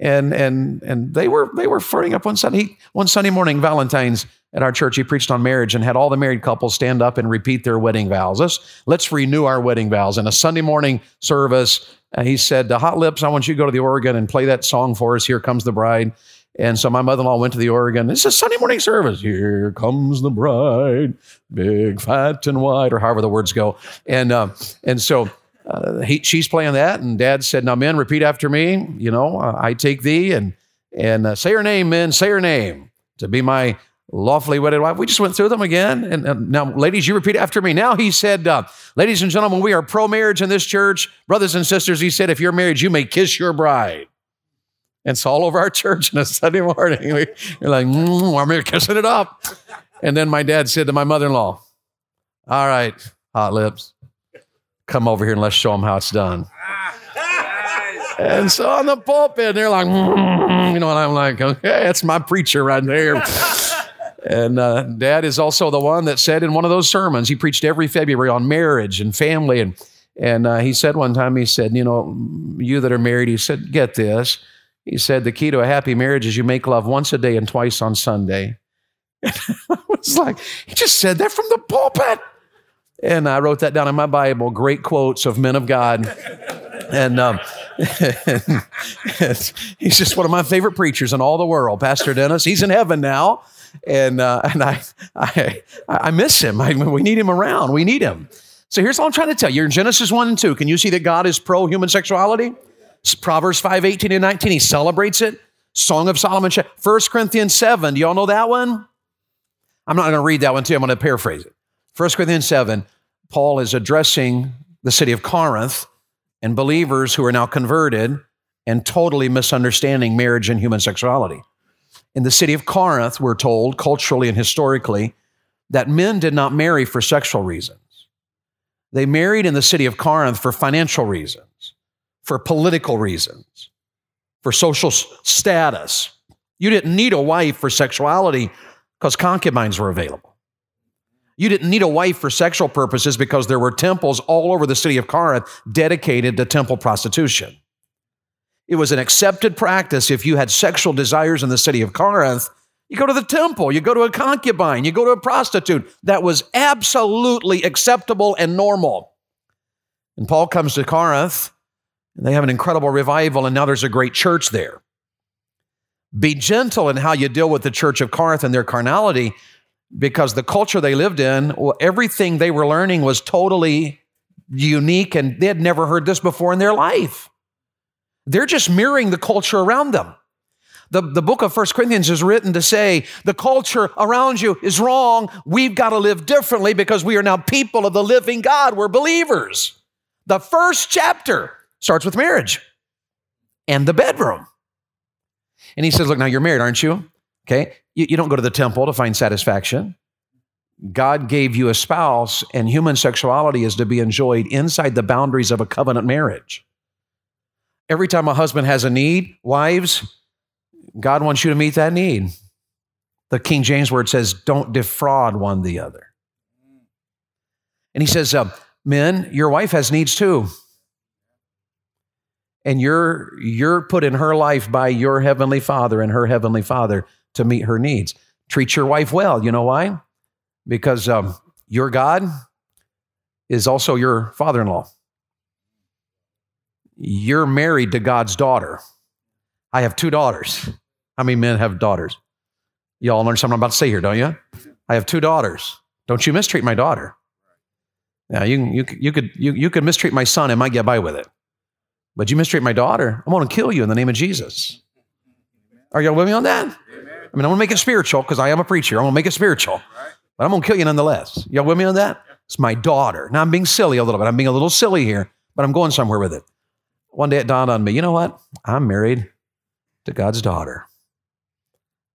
And and and they were they were flirting up one Sunday one Sunday morning, Valentine's at our church. He preached on marriage and had all the married couples stand up and repeat their wedding vows. Let's let's renew our wedding vows. In a Sunday morning service, uh, he said, "Hot lips, I want you to go to the organ and play that song for us. Here comes the bride." And so my mother-in-law went to the organ. It's a Sunday morning service. Here comes the bride, big, fat, and white, or however the words go. And uh, and so uh, he, she's playing that, and Dad said, "Now, men, repeat after me. You know, uh, I take thee and and uh, say her name, men. Say her name to be my lawfully wedded wife." We just went through them again, and, and now, ladies, you repeat after me. Now, he said, uh, "Ladies and gentlemen, we are pro-marriage in this church, brothers and sisters." He said, "If you're married, you may kiss your bride." And it's all over our church on a Sunday morning. (laughs) We, are like, mm, I'm here kissing it up. And then my dad said to my mother-in-law, "All right, hot lips." Come over here and let's show them how it's done. And so on the pulpit, they're like, mm, you know, and I'm like, okay, that's my preacher right there. (laughs) and uh, Dad is also the one that said in one of those sermons, he preached every February on marriage and family. And, and uh, he said one time, he said, you know, you that are married, he said, get this. He said, the key to a happy marriage is you make love once a day and twice on Sunday. And (laughs) I was like, he just said that from the pulpit. And I wrote that down in my Bible, great quotes of men of God. And, um, (laughs) he's just one of my favorite preachers in all the world, Pastor Dennis. He's in heaven now. And, uh, and I, I, I miss him. I, we need him around. We need him. So here's what I'm trying to tell you. You're in Genesis 1 and 2. Can you see that God is pro human sexuality? Proverbs 5 18 and 19, he celebrates it. Song of Solomon, 1 Corinthians 7. Do y'all know that one? I'm not going to read that one to you. I'm going to paraphrase it. 1 Corinthians 7, Paul is addressing the city of Corinth and believers who are now converted and totally misunderstanding marriage and human sexuality. In the city of Corinth, we're told culturally and historically that men did not marry for sexual reasons. They married in the city of Corinth for financial reasons, for political reasons, for social status. You didn't need a wife for sexuality because concubines were available. You didn't need a wife for sexual purposes because there were temples all over the city of Corinth dedicated to temple prostitution. It was an accepted practice if you had sexual desires in the city of Corinth, you go to the temple, you go to a concubine, you go to a prostitute. That was absolutely acceptable and normal. And Paul comes to Corinth, and they have an incredible revival, and now there's a great church there. Be gentle in how you deal with the church of Corinth and their carnality because the culture they lived in, everything they were learning was totally unique and they had never heard this before in their life. They're just mirroring the culture around them. The, the book of First Corinthians is written to say the culture around you is wrong. We've got to live differently because we are now people of the living God. We're believers. The first chapter starts with marriage and the bedroom. And he says, Look, now you're married, aren't you? Okay. You, you don't go to the temple to find satisfaction. God gave you a spouse, and human sexuality is to be enjoyed inside the boundaries of a covenant marriage. Every time a husband has a need, wives, God wants you to meet that need. The King James word says, don't defraud one the other. And he says, uh, men, your wife has needs too. And you're, you're put in her life by your heavenly father and her heavenly father to meet her needs. Treat your wife well. You know why? Because um, your God is also your father in law. You're married to God's daughter. I have two daughters. How many men have daughters? Y'all understand something I'm about to say here, don't you? I have two daughters. Don't you mistreat my daughter. Yeah, you, you, you, could, you, you could mistreat my son and might get by with it. But you mistreat my daughter, I'm going to kill you in the name of Jesus. Are y'all with me on that? I mean, I'm going to make it spiritual because I am a preacher. I'm going to make it spiritual. But I'm going to kill you nonetheless. Y'all with me on that? It's my daughter. Now, I'm being silly a little bit. I'm being a little silly here, but I'm going somewhere with it. One day it dawned on me you know what? I'm married to God's daughter.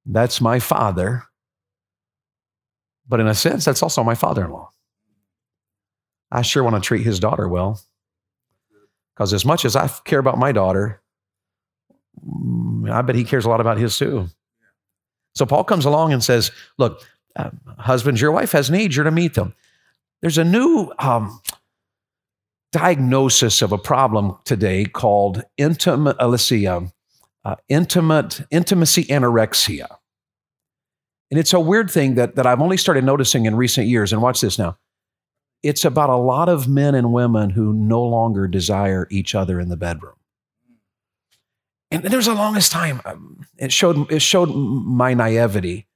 That's my father. But in a sense, that's also my father in law. I sure want to treat his daughter well. Because as much as I care about my daughter, mm, I bet he cares a lot about his too. So Paul comes along and says, Look, uh, husbands, your wife has needs, you're to meet them. There's a new um, diagnosis of a problem today called intimate, uh, let's see, um, uh, intimate, intimacy anorexia. And it's a weird thing that, that I've only started noticing in recent years. And watch this now. It's about a lot of men and women who no longer desire each other in the bedroom. And there was the longest time, um, it showed, it showed my naivety.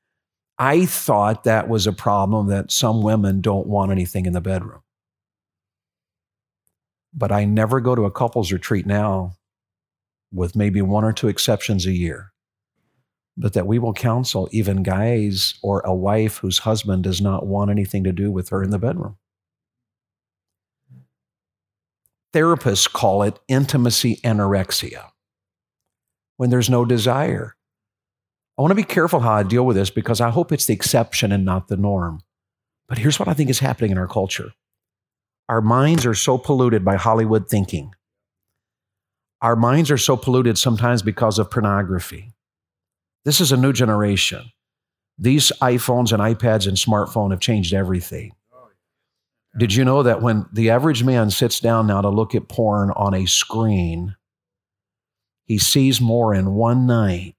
I thought that was a problem that some women don't want anything in the bedroom. But I never go to a couples retreat now, with maybe one or two exceptions a year, but that we will counsel even guys or a wife whose husband does not want anything to do with her in the bedroom. Therapists call it intimacy anorexia when there's no desire. I want to be careful how I deal with this because I hope it's the exception and not the norm. But here's what I think is happening in our culture our minds are so polluted by Hollywood thinking. Our minds are so polluted sometimes because of pornography. This is a new generation. These iPhones and iPads and smartphone have changed everything. Did you know that when the average man sits down now to look at porn on a screen, he sees more in one night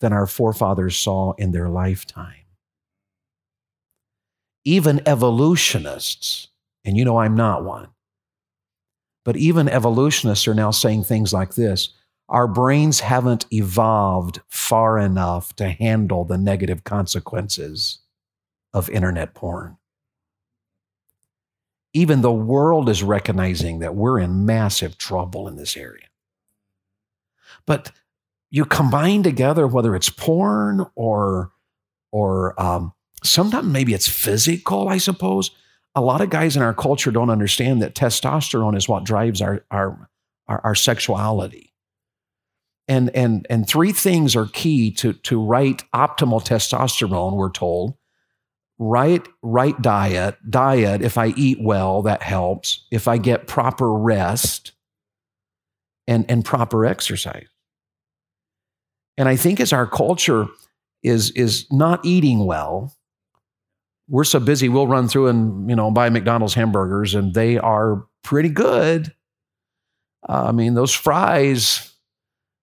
than our forefathers saw in their lifetime? Even evolutionists, and you know I'm not one, but even evolutionists are now saying things like this our brains haven't evolved far enough to handle the negative consequences of internet porn even the world is recognizing that we're in massive trouble in this area. But you combine together whether it's porn or or um, sometimes maybe it's physical, I suppose. A lot of guys in our culture don't understand that testosterone is what drives our our our, our sexuality. And and and three things are key to to right optimal testosterone. We're told right right diet diet if i eat well that helps if i get proper rest and and proper exercise and i think as our culture is is not eating well we're so busy we'll run through and you know buy mcdonald's hamburgers and they are pretty good. Uh, i mean those fries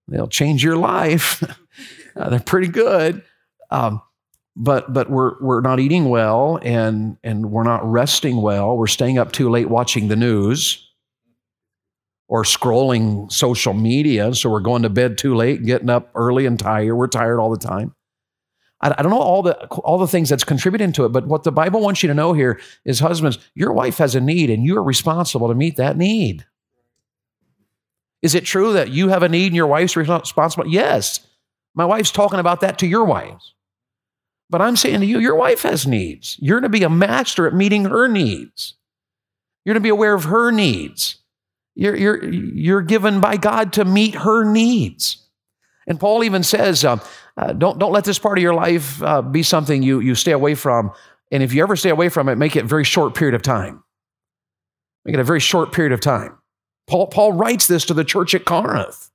they'll change your life. (laughs) Uh, they're pretty good. Um, but but we're we're not eating well and and we're not resting well. We're staying up too late watching the news or scrolling social media. So we're going to bed too late, getting up early and tired. We're tired all the time. I, I don't know all the all the things that's contributing to it, but what the Bible wants you to know here is, husbands, your wife has a need, and you are responsible to meet that need. Is it true that you have a need and your wife's responsible? Yes. My wife's talking about that to your wives. But I'm saying to you, your wife has needs. You're going to be a master at meeting her needs. You're going to be aware of her needs. You're, you're, you're given by God to meet her needs. And Paul even says, uh, uh, don't, don't let this part of your life uh, be something you, you stay away from. And if you ever stay away from it, make it a very short period of time. Make it a very short period of time. Paul, Paul writes this to the church at Corinth.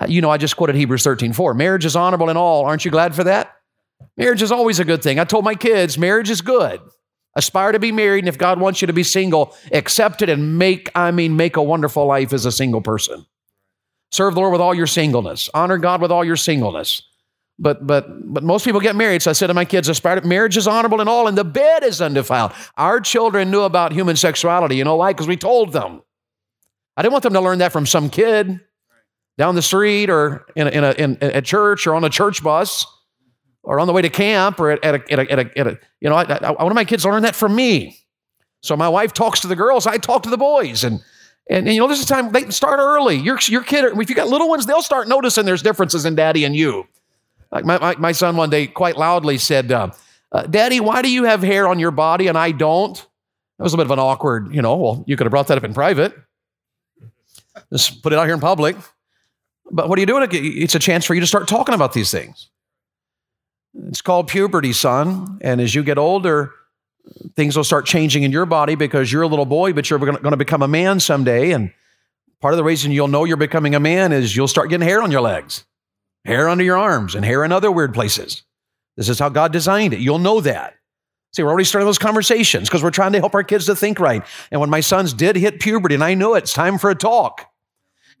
Uh, you know, I just quoted Hebrews 13 4. Marriage is honorable in all. Aren't you glad for that? Marriage is always a good thing. I told my kids, marriage is good. Aspire to be married, and if God wants you to be single, accept it and make, I mean, make a wonderful life as a single person. Serve the Lord with all your singleness. Honor God with all your singleness. But but but most people get married. So I said to my kids, aspire to marriage is honorable and all, and the bed is undefiled. Our children knew about human sexuality. You know why? Because we told them. I didn't want them to learn that from some kid down the street or in a, in a, in a church or on a church bus or on the way to camp or at, at, a, at, a, at, a, at a, you know, I, I, I want my kids learned that from me. So my wife talks to the girls, I talk to the boys. And, and, and you know, this is time they start early. Your, your kid, if you got little ones, they'll start noticing there's differences in daddy and you. Like my, my, my son one day quite loudly said, uh, uh, Daddy, why do you have hair on your body and I don't? That was a bit of an awkward, you know, well, you could have brought that up in private. Just put it out here in public. But what are you doing? It's a chance for you to start talking about these things. It's called puberty, son. And as you get older, things will start changing in your body because you're a little boy, but you're going to become a man someday. And part of the reason you'll know you're becoming a man is you'll start getting hair on your legs, hair under your arms, and hair in other weird places. This is how God designed it. You'll know that. See, we're already starting those conversations because we're trying to help our kids to think right. And when my sons did hit puberty, and I knew it, it's time for a talk.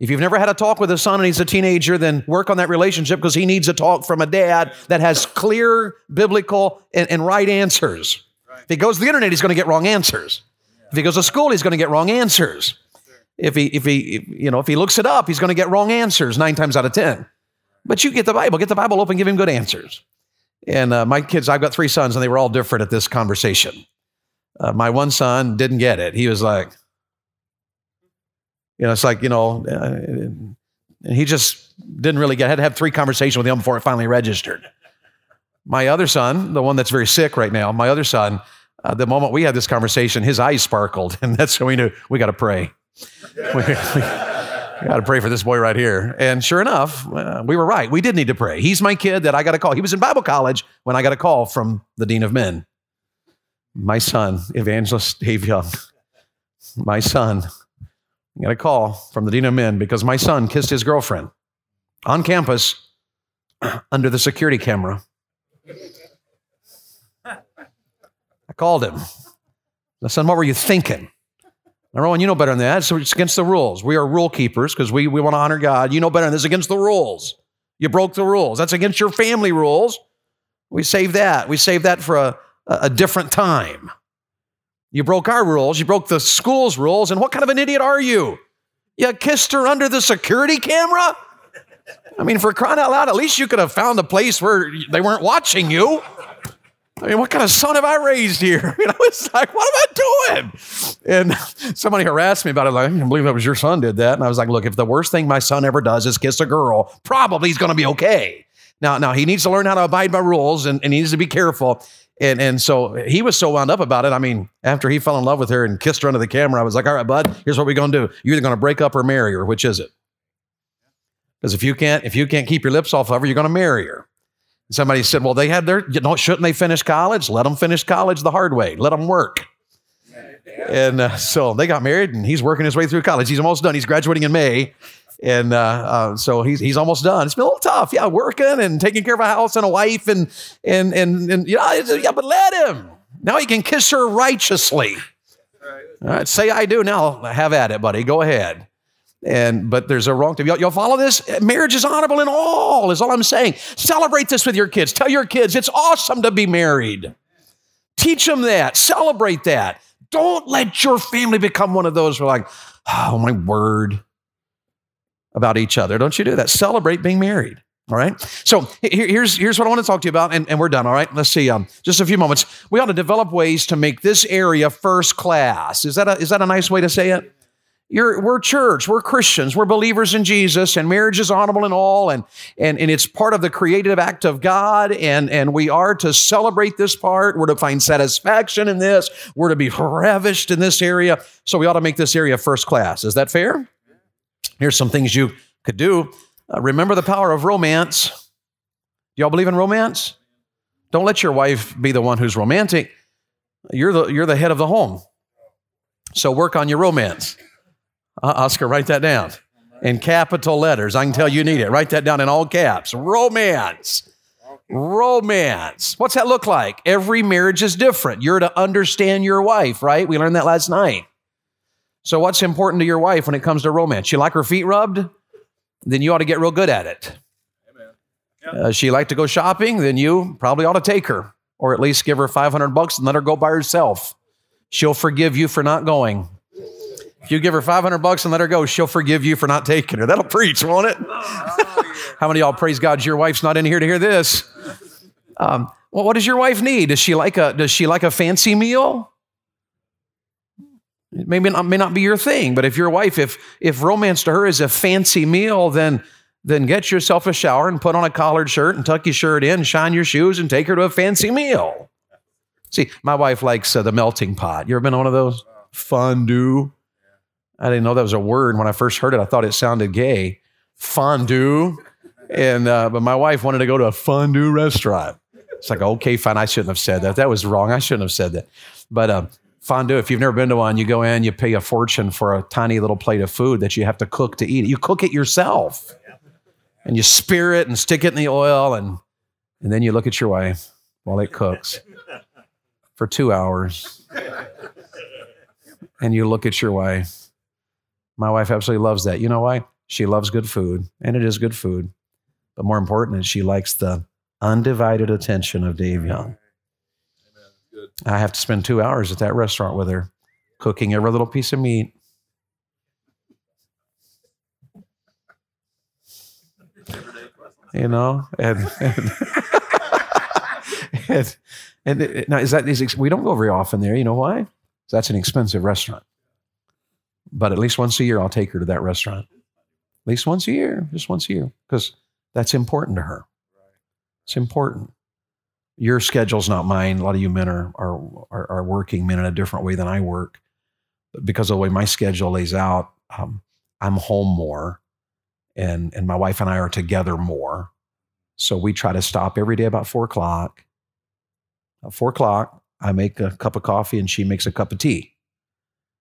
If you've never had a talk with a son and he's a teenager, then work on that relationship because he needs a talk from a dad that has clear biblical and, and right answers. Right. If he goes to the internet, he's going to get wrong answers. Yeah. If he goes to school, he's going to get wrong answers. If he, if he, if, you know, if he looks it up, he's going to get wrong answers nine times out of ten. But you get the Bible, get the Bible open, give him good answers. And uh, my kids, I've got three sons, and they were all different at this conversation. Uh, my one son didn't get it. He was like, You know, it's like, you know, uh, he just didn't really get, I had to have three conversations with him before it finally registered. My other son, the one that's very sick right now, my other son, uh, the moment we had this conversation, his eyes sparkled, (laughs) and that's when we knew we got to pray. (laughs) we got to pray for this boy right here. And sure enough, uh, we were right. We did need to pray. He's my kid that I got a call. He was in Bible college when I got a call from the dean of men. My son, evangelist Dave Young. My son, I got a call from the dean of men because my son kissed his girlfriend on campus (clears throat) under the security camera. I called him. I said, What were you thinking? Now, Rowan, you know better than that. So it's against the rules. We are rule keepers because we, we want to honor God. You know better than this. Against the rules. You broke the rules. That's against your family rules. We save that. We save that for a, a different time. You broke our rules. You broke the school's rules. And what kind of an idiot are you? You kissed her under the security camera? I mean, for crying out loud, at least you could have found a place where they weren't watching you. I mean, what kind of son have I raised here? (laughs) You know, it's like, what am I doing? And somebody harassed me about it. Like, I can't believe that was your son did that. And I was like, look, if the worst thing my son ever does is kiss a girl, probably he's going to be okay. Now, now he needs to learn how to abide by rules and, and he needs to be careful. And, and so he was so wound up about it. I mean, after he fell in love with her and kissed her under the camera, I was like, all right, bud, here's what we're to do. You're either to break up or marry her. Which is it? Because if you can't, if you can't keep your lips off of her, you're to marry her. Somebody said, well, they had their, you know, shouldn't they finish college? Let them finish college the hard way. Let them work. And uh, so they got married, and he's working his way through college. He's almost done. He's graduating in May. And uh, uh, so he's, he's almost done. It's been a little tough, yeah, working and taking care of a house and a wife, and and and, and you know, yeah, but let him. Now he can kiss her righteously. All right, say I do now. Have at it, buddy. Go ahead. And but there's a wrong to y'all, y'all follow this. Marriage is honorable in all. Is all I'm saying. Celebrate this with your kids. Tell your kids it's awesome to be married. Teach them that. Celebrate that. Don't let your family become one of those who are like, oh my word, about each other. Don't you do that? Celebrate being married. All right. So here's here's what I want to talk to you about, and, and we're done. All right. Let's see. Um, just a few moments. We ought to develop ways to make this area first class. Is that a, is that a nice way to say it? You're, we're church, we're Christians, we're believers in Jesus, and marriage is honorable in all, and, and, and it's part of the creative act of God, and, and we are to celebrate this part. We're to find satisfaction in this. We're to be ravished in this area. So we ought to make this area first class. Is that fair? Here's some things you could do. Uh, remember the power of romance. Do y'all believe in romance? Don't let your wife be the one who's romantic. You're the, you're the head of the home. So work on your romance. Uh, Oscar, write that down in capital letters. I can tell you need it. Write that down in all caps. Romance. Romance. What's that look like? Every marriage is different. You're to understand your wife, right? We learned that last night. So, what's important to your wife when it comes to romance? She like her feet rubbed? Then you ought to get real good at it. Uh, she like to go shopping? Then you probably ought to take her, or at least give her 500 bucks and let her go by herself. She'll forgive you for not going. If you give her 500 bucks and let her go, she'll forgive you for not taking her. That'll preach, won't it? (laughs) How many y'all praise God your wife's not in here to hear this? Um, well, what does your wife need? Does she like a does she like a fancy meal? It may not, may not be your thing, but if your wife, if if romance to her is a fancy meal, then then get yourself a shower and put on a collared shirt and tuck your shirt in, shine your shoes, and take her to a fancy meal. See, my wife likes uh, the melting pot. You ever been on one of those? Fondue. I didn't know that was a word when I first heard it. I thought it sounded gay. Fondue. And uh, but my wife wanted to go to a fondue restaurant. It's like, okay, fine. I shouldn't have said that. That was wrong. I shouldn't have said that. But uh, fondue, if you've never been to one, you go in, you pay a fortune for a tiny little plate of food that you have to cook to eat. You cook it yourself. And you spear it and stick it in the oil, and, and then you look at your wife while it cooks for two hours. And you look at your wife my wife absolutely loves that. You know why? She loves good food, and it is good food. But more important is she likes the undivided attention of Dave Young. I have to spend two hours at that restaurant with her, cooking every little piece of meat. You know, and and, (laughs) and, and now is that is we don't go very often there. You know why? That's an expensive restaurant. but at least once a year, I'll take her to that restaurant. At least once a year, just once a year, because that's important to her. It's important. Your schedule's not mine. A lot of you men are, are, are, are working men in a different way than I work. But because of the way my schedule lays out, um, I'm home more and, and my wife and I are together more. So we try to stop every day about four o'clock. At four o'clock, I make a cup of coffee and she makes a cup of tea.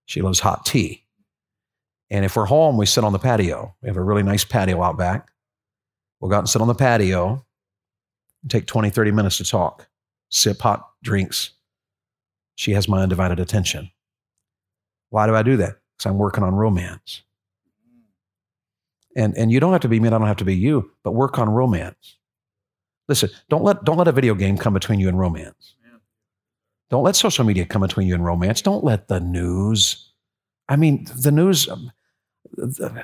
She loves hot tea. And if we're home, we sit on the patio. We have a really nice patio out back. We'll go out and sit on the patio take 20, 30 minutes to talk, sip hot drinks. She has my undivided attention. Why do I do that? Because I'm working on romance. And, and you don't have to be me, I don't have to be you, but work on romance. Listen, don't let, don't let a video game come between you and romance. Don't let social media come between you and romance. Don't let the news. I mean, the news, um, the,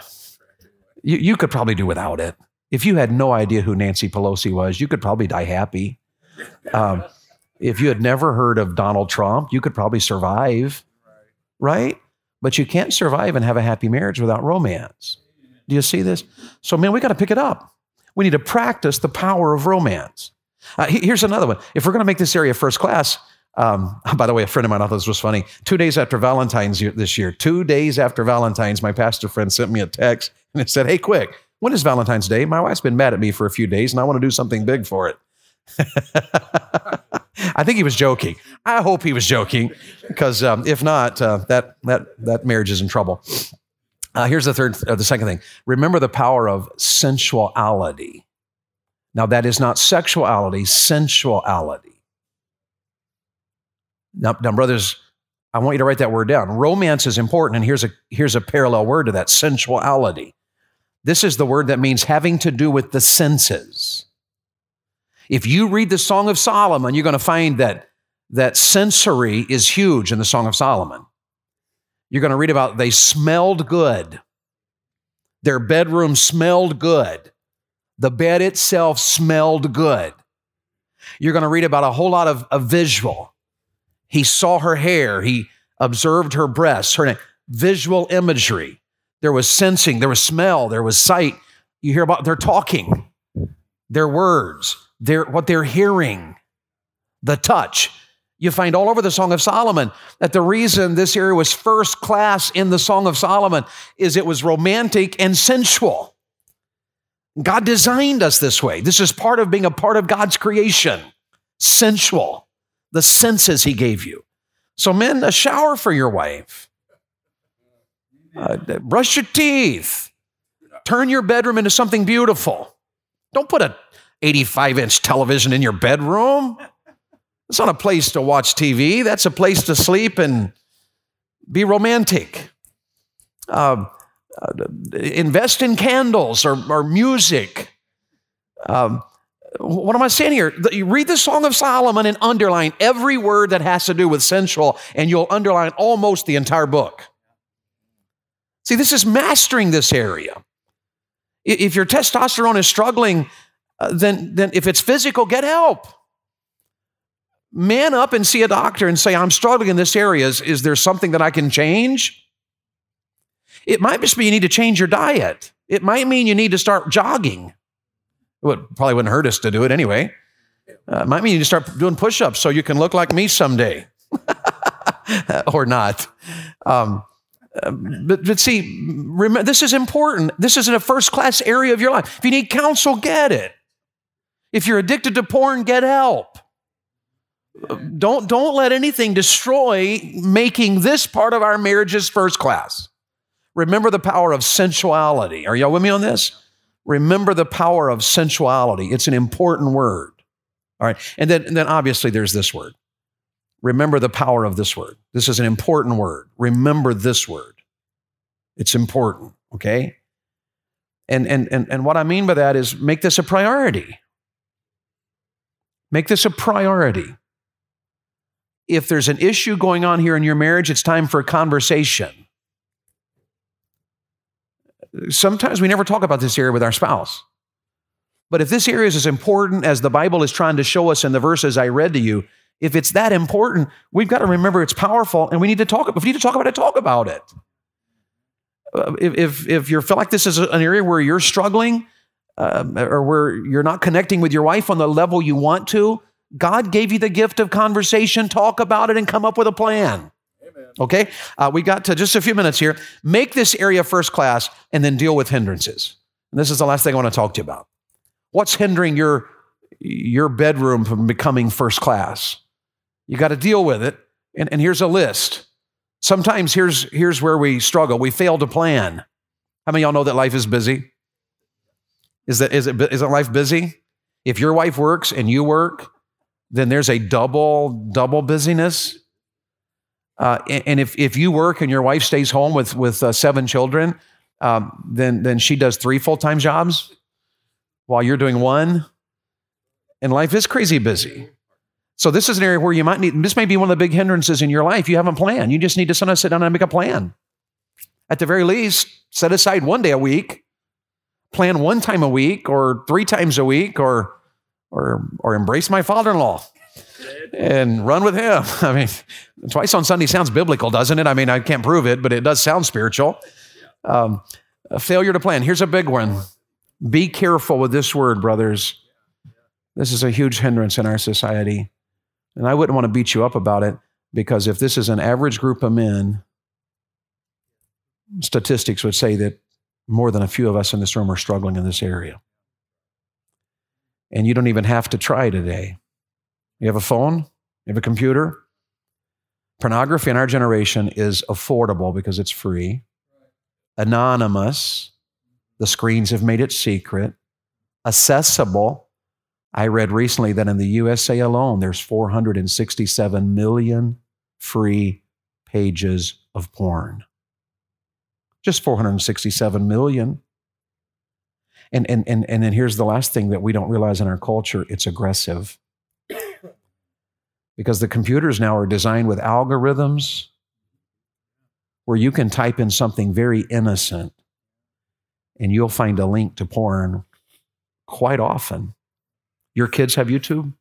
you, you could probably do without it. If you had no idea who Nancy Pelosi was, you could probably die happy. Um, if you had never heard of Donald Trump, you could probably survive, right? But you can't survive and have a happy marriage without romance. Do you see this? So, man, we got to pick it up. We need to practice the power of romance. Uh, here's another one. If we're going to make this area first class, um, (laughs) by the way, a friend of mine thought this was funny. Two days after Valentine's this year, two days after Valentine's, my pastor friend sent me a text and it said, Hey, quick, when is Valentine's Day? My wife's been mad at me for a few days and I want to do something big for it. (laughs) I think he was joking. I hope he was joking because um, if not, uh, that, that, that marriage is in trouble. Uh, here's the third, uh, the second thing. Remember the power of sensuality. Now, that is not sexuality, sensuality. Now, now, brothers, I want you to write that word down. Romance is important, and here's a here's a parallel word to that: sensuality. This is the word that means having to do with the senses. If you read the Song of Solomon, you're going to find that that sensory is huge in the Song of Solomon. You're going to read about they smelled good. Their bedroom smelled good. The bed itself smelled good. You're going to read about a whole lot of, of visual. He saw her hair. He observed her breasts, her visual imagery. There was sensing, there was smell, there was sight. You hear about their talking, their words, their, what they're hearing, the touch. You find all over the Song of Solomon that the reason this area was first class in the Song of Solomon is it was romantic and sensual. God designed us this way. This is part of being a part of God's creation. Sensual the senses he gave you. So, men, a shower for your wife. Uh, brush your teeth. Turn your bedroom into something beautiful. Don't put a 85 inch television in your bedroom. It's not a place to watch TV. That's a place to sleep and be romantic. Uh, uh, invest in candles or, or music. Um, what am I saying here? You read the Song of Solomon and underline every word that has to do with sensual, and you'll underline almost the entire book. See, this is mastering this area. If your testosterone is struggling, uh, then, then if it's physical, get help. Man up and see a doctor and say, I'm struggling in this area. Is, is there something that I can change? It might just be you need to change your diet. It might mean you need to start jogging. It would, probably wouldn't hurt us to do it anyway. Uh, might mean you need to start doing push ups so you can look like me someday. (laughs) or not. Um, but, but see, remember, this is important. This is a first class area of your life. If you need counsel, get it. If you're addicted to porn, get help. Don't, don't let anything destroy making this part of our marriages first class. Remember the power of sensuality. Are y'all with me on this? Remember the power of sensuality. It's an important word. All right. And then, and then obviously there's this word. Remember the power of this word. This is an important word. Remember this word. It's important, okay? And, and, and, and what I mean by that is make this a priority. Make this a priority. If there's an issue going on here in your marriage, it's time for a conversation sometimes we never talk about this area with our spouse. But if this area is as important as the Bible is trying to show us in the verses I read to you, if it's that important, we've got to remember it's powerful and we need to talk. If we need to talk about it, talk about it. uh, if, if, if you feel like this is an area where you're struggling um, or where you're not connecting with your wife on the level you want to, God gave you the gift of conversation. Talk about it and come up with a plan. Okay, uh, we got to just a few minutes here. Make this area first class and then deal with hindrances. And this is the last thing I want to talk to you about. What's hindering your, your bedroom from becoming first class? You got to deal with it. And, and here's a list. Sometimes here's, here's where we struggle. We fail to plan. How many y'all know that life is busy? Is, that, is, it, is it life busy? If your wife works and you work, then there's a double, double busyness. Uh, and if, if you work and your wife stays home with, with uh, seven children, um, then, then she does three full time jobs while you're doing one. And life is crazy busy. So this is an area where you might need, this may be one of the big hindrances in your life. You haven't planned. You just need to sometimes sit down and make a plan. At the very least, set aside one day a week, plan one time a week or three times a week or, or, or embrace my father-in-law and run with him. (laughs) I mean, twice on Sunday sounds biblical, doesn't it? I mean, I can't prove it, but it does sound spiritual. Um, failure to plan. Here's a big one. Be careful with this word, brothers. This is a huge hindrance in our society. And I wouldn't want to beat you up about it because if this is an average group of men, statistics would say that more than a few of us in this room are struggling in this area. And you don't even have to try today. You have a phone, you have a computer. Pornography in our generation is affordable because it's free, anonymous. The screens have made it secret, accessible I read recently that in the USA alone, there's 467 million free pages of porn. Just 467 million. And, and, and, and then here's the last thing that we don't realize in our culture it's aggressive. (coughs) Because the computers now are designed with algorithms where you can type in something very innocent and you'll find a link to porn quite often. Your kids have YouTube?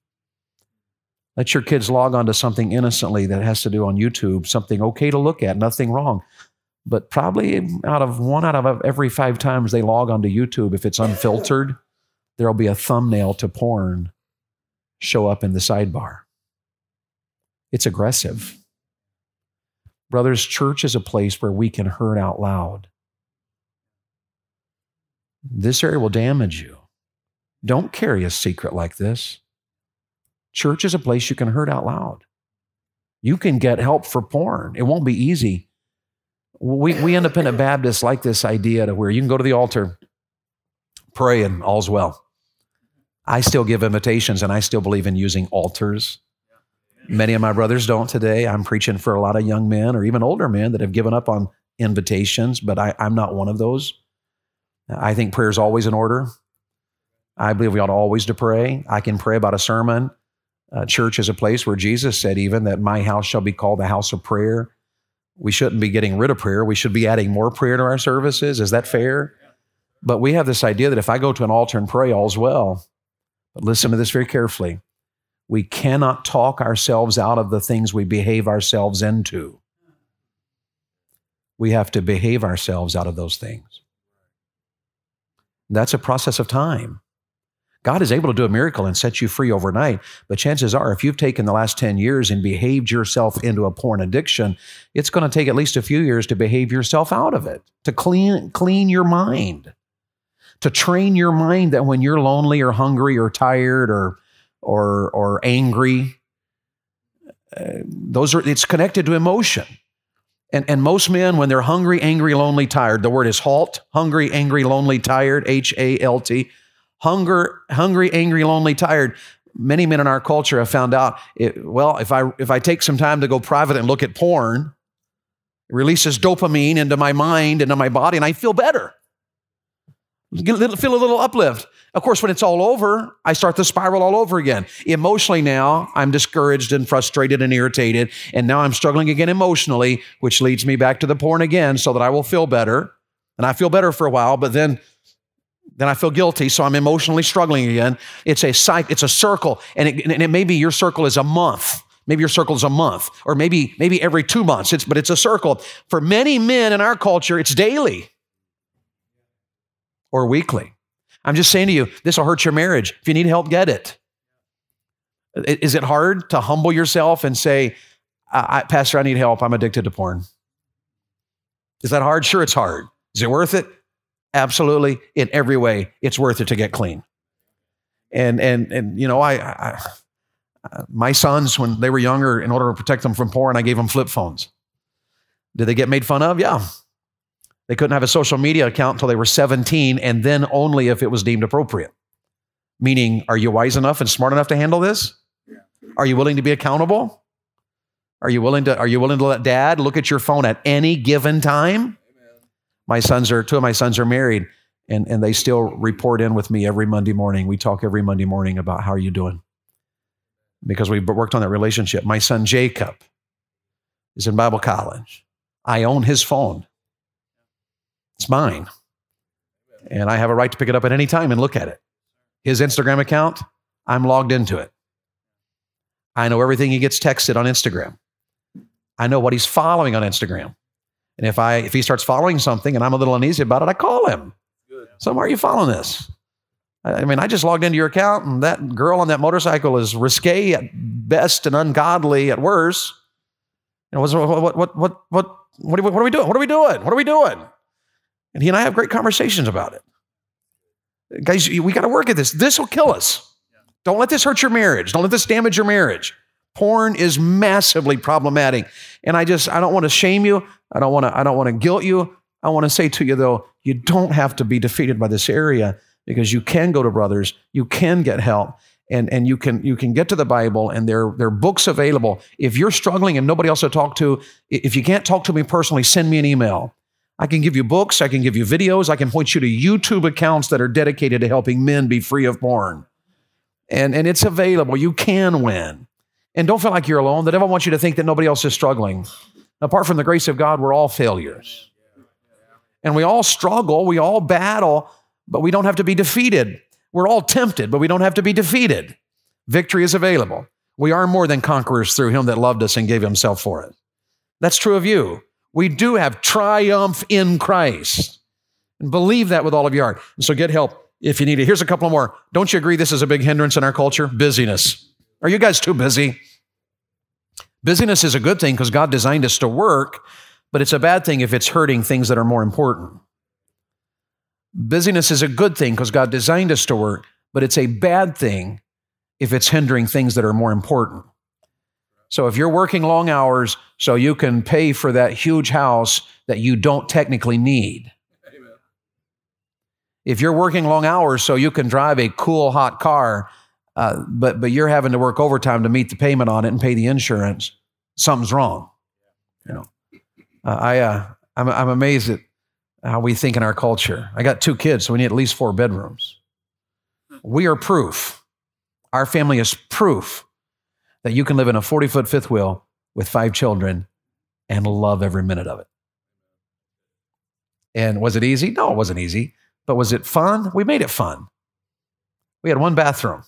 Let your kids log on to something innocently that has to do on YouTube, something okay to look at, nothing wrong. But probably out of one out of every five times they log onto YouTube, if it's unfiltered, there'll be a thumbnail to porn show up in the sidebar. It's aggressive. Brothers, church is a place where we can hurt out loud. This area will damage you. Don't carry a secret like this. Church is a place you can hurt out loud. You can get help for porn. It won't be easy. We, we independent Baptists like this idea to where you can go to the altar, pray, and all's well. I still give invitations and I still believe in using altars. Many of my brothers don't today. I'm preaching for a lot of young men or even older men that have given up on invitations, but I, I'm not one of those. I think prayer is always in order. I believe we ought always to pray. I can pray about a sermon. Uh, church is a place where Jesus said even that my house shall be called the house of prayer. We shouldn't be getting rid of prayer. We should be adding more prayer to our services. Is that fair? But we have this idea that if I go to an altar and pray, all's well. But listen to this very carefully. We cannot talk ourselves out of the things we behave ourselves into. We have to behave ourselves out of those things. That's a process of time. God is able to do a miracle and set you free overnight. But chances are, if you've taken the last 10 years and behaved yourself into a porn addiction, it's going to take at least a few years to behave yourself out of it, to clean, clean your mind, to train your mind that when you're lonely or hungry or tired or, or, or angry, uh, those are, it's connected to emotion. And, and most men, when they're hungry, angry, lonely, tired, the word is halt, hungry, angry, lonely, tired, H A L T hunger, hungry, angry, lonely, tired. Many men in our culture have found out, it, well, if I, if I take some time to go private and look at porn, it releases dopamine into my mind, and into my body, and I feel better. Get a little, feel a little uplift. Of course, when it's all over, I start the spiral all over again. Emotionally, now I'm discouraged and frustrated and irritated, and now I'm struggling again emotionally, which leads me back to the porn again so that I will feel better. And I feel better for a while, but then then I feel guilty, so I'm emotionally struggling again. It's a cycle, it's a circle, and it, and it may be your circle is a month, Maybe your circle is a month, or maybe maybe every two months. It's, but it's a circle. For many men in our culture, it's daily or weekly. I'm just saying to you, this will hurt your marriage. If you need help, get it. Is it hard to humble yourself and say, I, Pastor, I need help. I'm addicted to porn? Is that hard? Sure, it's hard. Is it worth it? Absolutely. In every way, it's worth it to get clean. And and and you know, I, I my sons when they were younger, in order to protect them from porn, I gave them flip phones. Did they get made fun of? Yeah. They couldn't have a social media account until they were 17, and then only if it was deemed appropriate. Meaning, are you wise enough and smart enough to handle this? Are you willing to be accountable? Are you willing to, are you willing to let dad look at your phone at any given time? My sons are, two of my sons are married and, and they still report in with me every Monday morning. We talk every Monday morning about how are you doing? Because we've worked on that relationship. My son Jacob is in Bible college. I own his phone. It's mine. And I have a right to pick it up at any time and look at it. His Instagram account, I'm logged into it. I know everything he gets texted on Instagram. I know what he's following on Instagram. And if I if he starts following something and I'm a little uneasy about it, I call him. So why are you following this? I mean, I just logged into your account and that girl on that motorcycle is risque at best and ungodly at worst. Know, what, what, what, what, what, what, what are we doing? What are we doing? What are we doing? And he and I have great conversations about it. Guys, we got to work at this. This will kill us. Don't let this hurt your marriage. Don't let this damage your marriage. Porn is massively problematic. And I just, I don't want to shame you. I don't want to, I don't want to guilt you. I want to say to you though, you don't have to be defeated by this area because you can go to brothers, you can get help, and, and you can you can get to the Bible and there, there are books available. If you're struggling and nobody else to talk to, if you can't talk to me personally, send me an email. I can give you books, I can give you videos, I can point you to YouTube accounts that are dedicated to helping men be free of porn. And, and it's available. You can win. And don't feel like you're alone. The devil wants you to think that nobody else is struggling. Apart from the grace of God, we're all failures. And we all struggle, we all battle, but we don't have to be defeated. We're all tempted, but we don't have to be defeated. Victory is available. We are more than conquerors through him that loved us and gave himself for it. That's true of you. We do have triumph in Christ. And believe that with all of your heart. And so get help if you need it. Here's a couple more. Don't you agree this is a big hindrance in our culture? Busyness. Are you guys too busy? Busyness is a good thing because God designed us to work, but it's a bad thing if it's hurting things that are more important. Busyness is a good thing because God designed us to work, but it's a bad thing if it's hindering things that are more important. So if you're working long hours so you can pay for that huge house that you don't technically need, if you're working long hours so you can drive a cool hot car, uh, but but you're having to work overtime to meet the payment on it and pay the insurance, something's wrong. You know, uh, I uh, I'm I'm amazed at how we think in our culture. I got two kids, so we need at least four bedrooms. We are proof. Our family is proof that you can live in a 40 foot fifth wheel with five children and love every minute of it. And was it easy? No, it wasn't easy. But was it fun? We made it fun. We had one bathroom.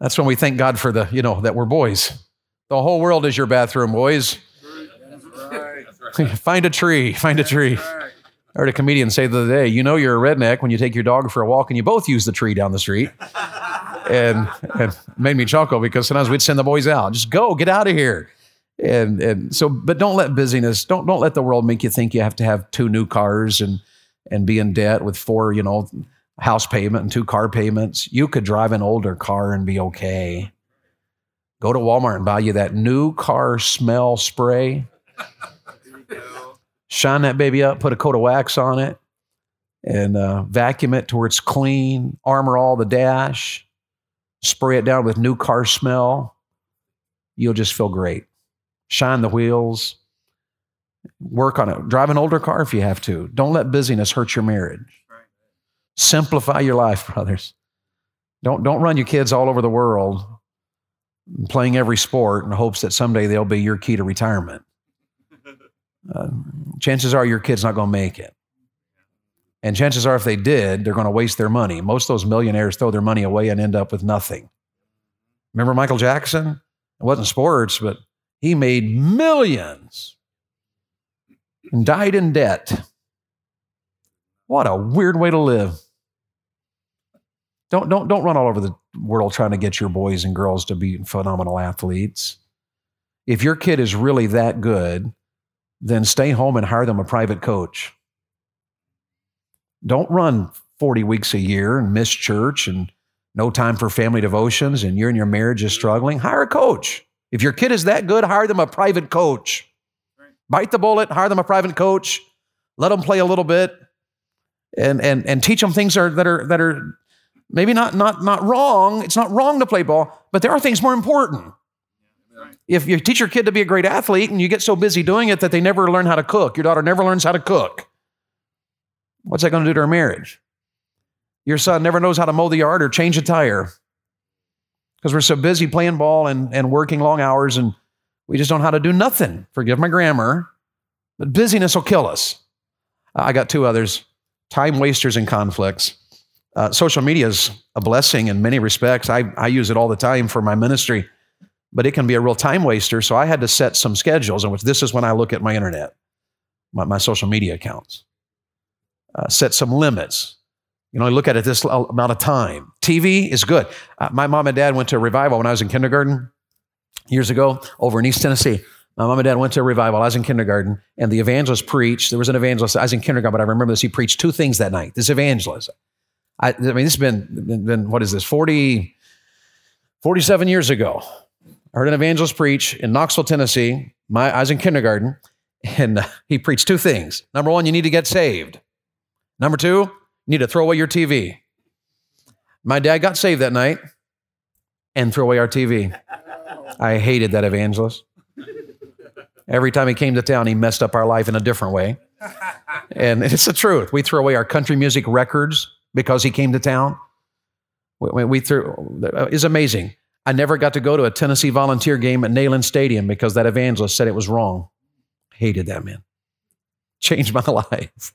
That's when we thank God for the, you know, that we're boys. The whole world is your bathroom, boys. find a tree, find a tree. I heard a comedian say the other day, you know you're a redneck when you take your dog for a walk and you both use the tree down the street and, and made me chuckle because sometimes we'd send the boys out. Just go, get out of here. And and so, but don't let busyness, don't don't let the world make you think you have to have two new cars and and be in debt with four, you know, house payment and two car payments. You could drive an older car and be okay. Go to Walmart and buy you that new car smell spray. Shine that baby up, put a coat of wax on it, and uh, vacuum it to where it's clean. Armor all the dash spray it down with new car smell, you'll just feel great. Shine the wheels, work on it. Drive an older car if you have to. Don't let busyness hurt your marriage. Simplify your life, (laughs) brothers. Don't, don't run your kids all over the world playing every sport in hopes that someday they'll be your key to retirement. Uh, chances are your kid's not going to make it. And chances are, if they did, they're going to waste their money. Most of those millionaires throw their money away and end up with nothing. Remember Michael Jackson? It wasn't sports, but he made millions and died in debt. What a weird way to live. Don't, don't, don't run all over the world trying to get your boys and girls to be phenomenal athletes. If your kid is really that good, then stay home and hire them a private coach. Don't run 40 weeks a year and miss church and no time for family devotions and you're in your marriage is struggling. Hire a coach. If your kid is that good, hire them a private coach. Bite the bullet, hire them a private coach, let them play a little bit, and and and teach them things are that are that are maybe not not not wrong. It's not wrong to play ball, but there are things more important. If you teach your kid to be a great athlete and you get so busy doing it that they never learn how to cook, your daughter never learns how to cook, what's that going to do to her marriage? Your son never knows how to mow the yard or change a tire because we're so busy playing ball and, and working long hours and we just don't know how to do nothing. Forgive my grammar, but busyness will kill us. I got two others time wasters and conflicts. Uh, social media is a blessing in many respects. I, I use it all the time for my ministry, but it can be a real time waster. So I had to set some schedules in which this is when I look at my internet, my, my social media accounts. Uh, set some limits. You know, I look at it this amount of time. TV is good. Uh, my mom and dad went to a revival when I was in kindergarten years ago over in East Tennessee. My mom and dad went to a revival. I was in kindergarten, and the evangelist preached. There was an evangelist. I was in kindergarten, but I remember this. He preached two things that night. This evangelist. I, I mean, this has been, been, what is this, 40, 47 years ago. I heard an evangelist preach in Knoxville, Tennessee. My, I was in kindergarten, and uh, he preached two things. Number one, you need to get saved. Number two, you need to throw away your TV. My dad got saved that night and threw away our TV. I hated that evangelist. Every time he came to town, he messed up our life in a different way. And it's the truth. We threw away our country music records because he came to town. We, we threw, it's amazing. I never got to go to a Tennessee volunteer game at Neyland Stadium because that evangelist said it was wrong. Hated that man. Changed my (laughs) life.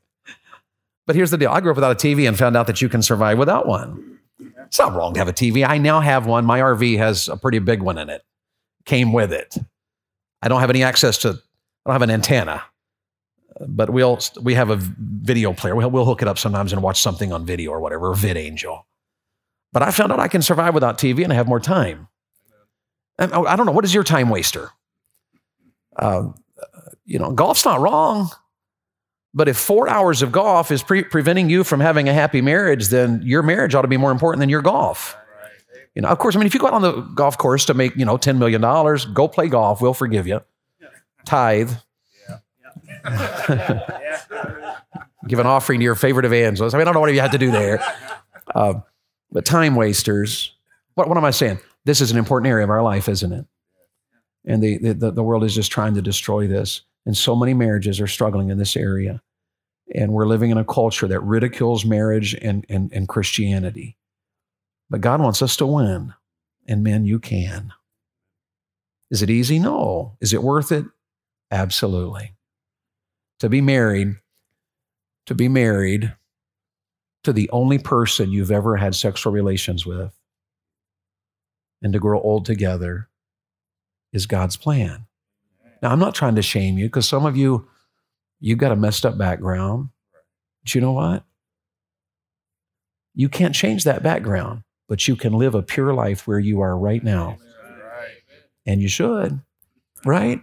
But here's the deal I grew up without a TV and found out that you can survive without one. It's not wrong to have a TV. I now have one. My RV has a pretty big one in it, came with it. I don't have any access to, I don't have an antenna, but we'll, we have a video player. We'll, we'll hook it up sometimes and watch something on video or whatever, or VidAngel. But I found out I can survive without TV and I have more time. And I don't know, what is your time waster? Uh, you know, golf's not wrong. But if four hours of golf is pre- preventing you from having a happy marriage, then your marriage ought to be more important than your golf. You know, of course, I mean, if you go out on the golf course to make, you know, $10 million, go play golf. We'll forgive you. Tithe. (laughs) Give an offering to your favorite evangelist. I mean, I don't know what you had to do there. Uh, but time wasters, what, what am I saying? This is an important area of our life, isn't it? And the, the, the world is just trying to destroy this. And so many marriages are struggling in this area. And we're living in a culture that ridicules marriage and, and, and Christianity. But God wants us to win. And men, you can. Is it easy? No. Is it worth it? Absolutely. To be married, to be married to the only person you've ever had sexual relations with and to grow old together is God's plan. Now, I'm not trying to shame you because some of you, you've got a messed up background. But you know what? You can't change that background, but you can live a pure life where you are right now. And you should, right?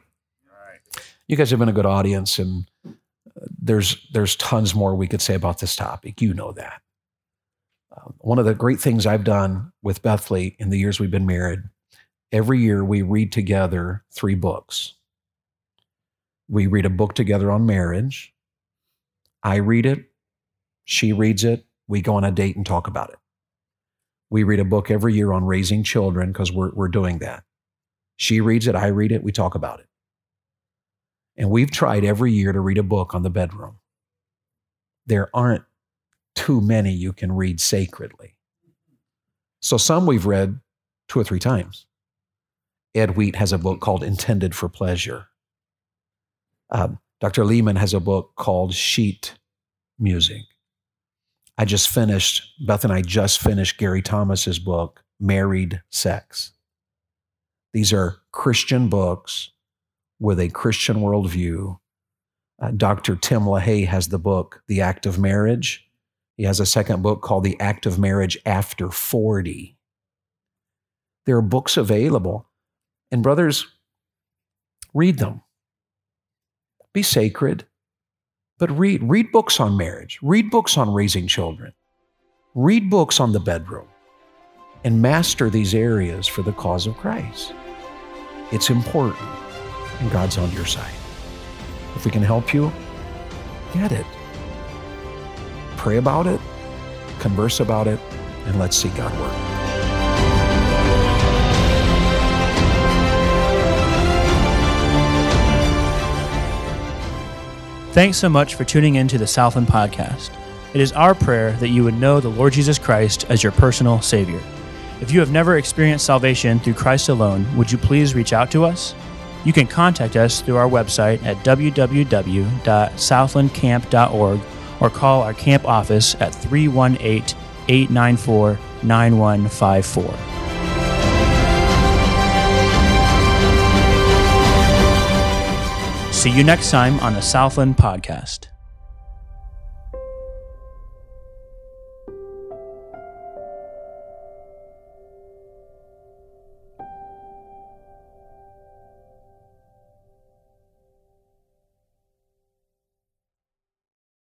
You guys have been a good audience, and there's there's tons more we could say about this topic. You know that. Um, one of the great things I've done with Bethany in the years we've been married, every year we read together three books. We read a book together on marriage. I read it, she reads it, we go on a date and talk about it. We read a book every year on raising children because we're, we're doing that. She reads it, I read it, we talk about it. And we've tried every year to read a book on the bedroom. There aren't too many you can read sacredly. So some we've read two or three times. Ed Wheat has a book called Intended for Pleasure. Um, Dr. Leman has a book called Sheet Music. I just finished, Beth and I just finished Gary Thomas's book, Married Sex. These are Christian books with a Christian worldview. Uh, Dr. Tim LaHaye has the book, The Act of Marriage. He has a second book called The Act of Marriage After 40. There are books available. And, brothers, read them. Be sacred, but read. Read books on marriage, read books on raising children, read books on the bedroom, and master these areas for the cause of Christ. It's important, and God's on your side. If we can help you, get it. Pray about it, converse about it, and let's see God work. Thanks so much for tuning in to the Southland Podcast. It is our prayer that you would know the Lord Jesus Christ as your personal Savior. If you have never experienced salvation through Christ alone, would you please reach out to us? You can contact us through our website at www.southlandcamp.org or call our camp office at 318 894 9154. See you next time on the Southland Podcast.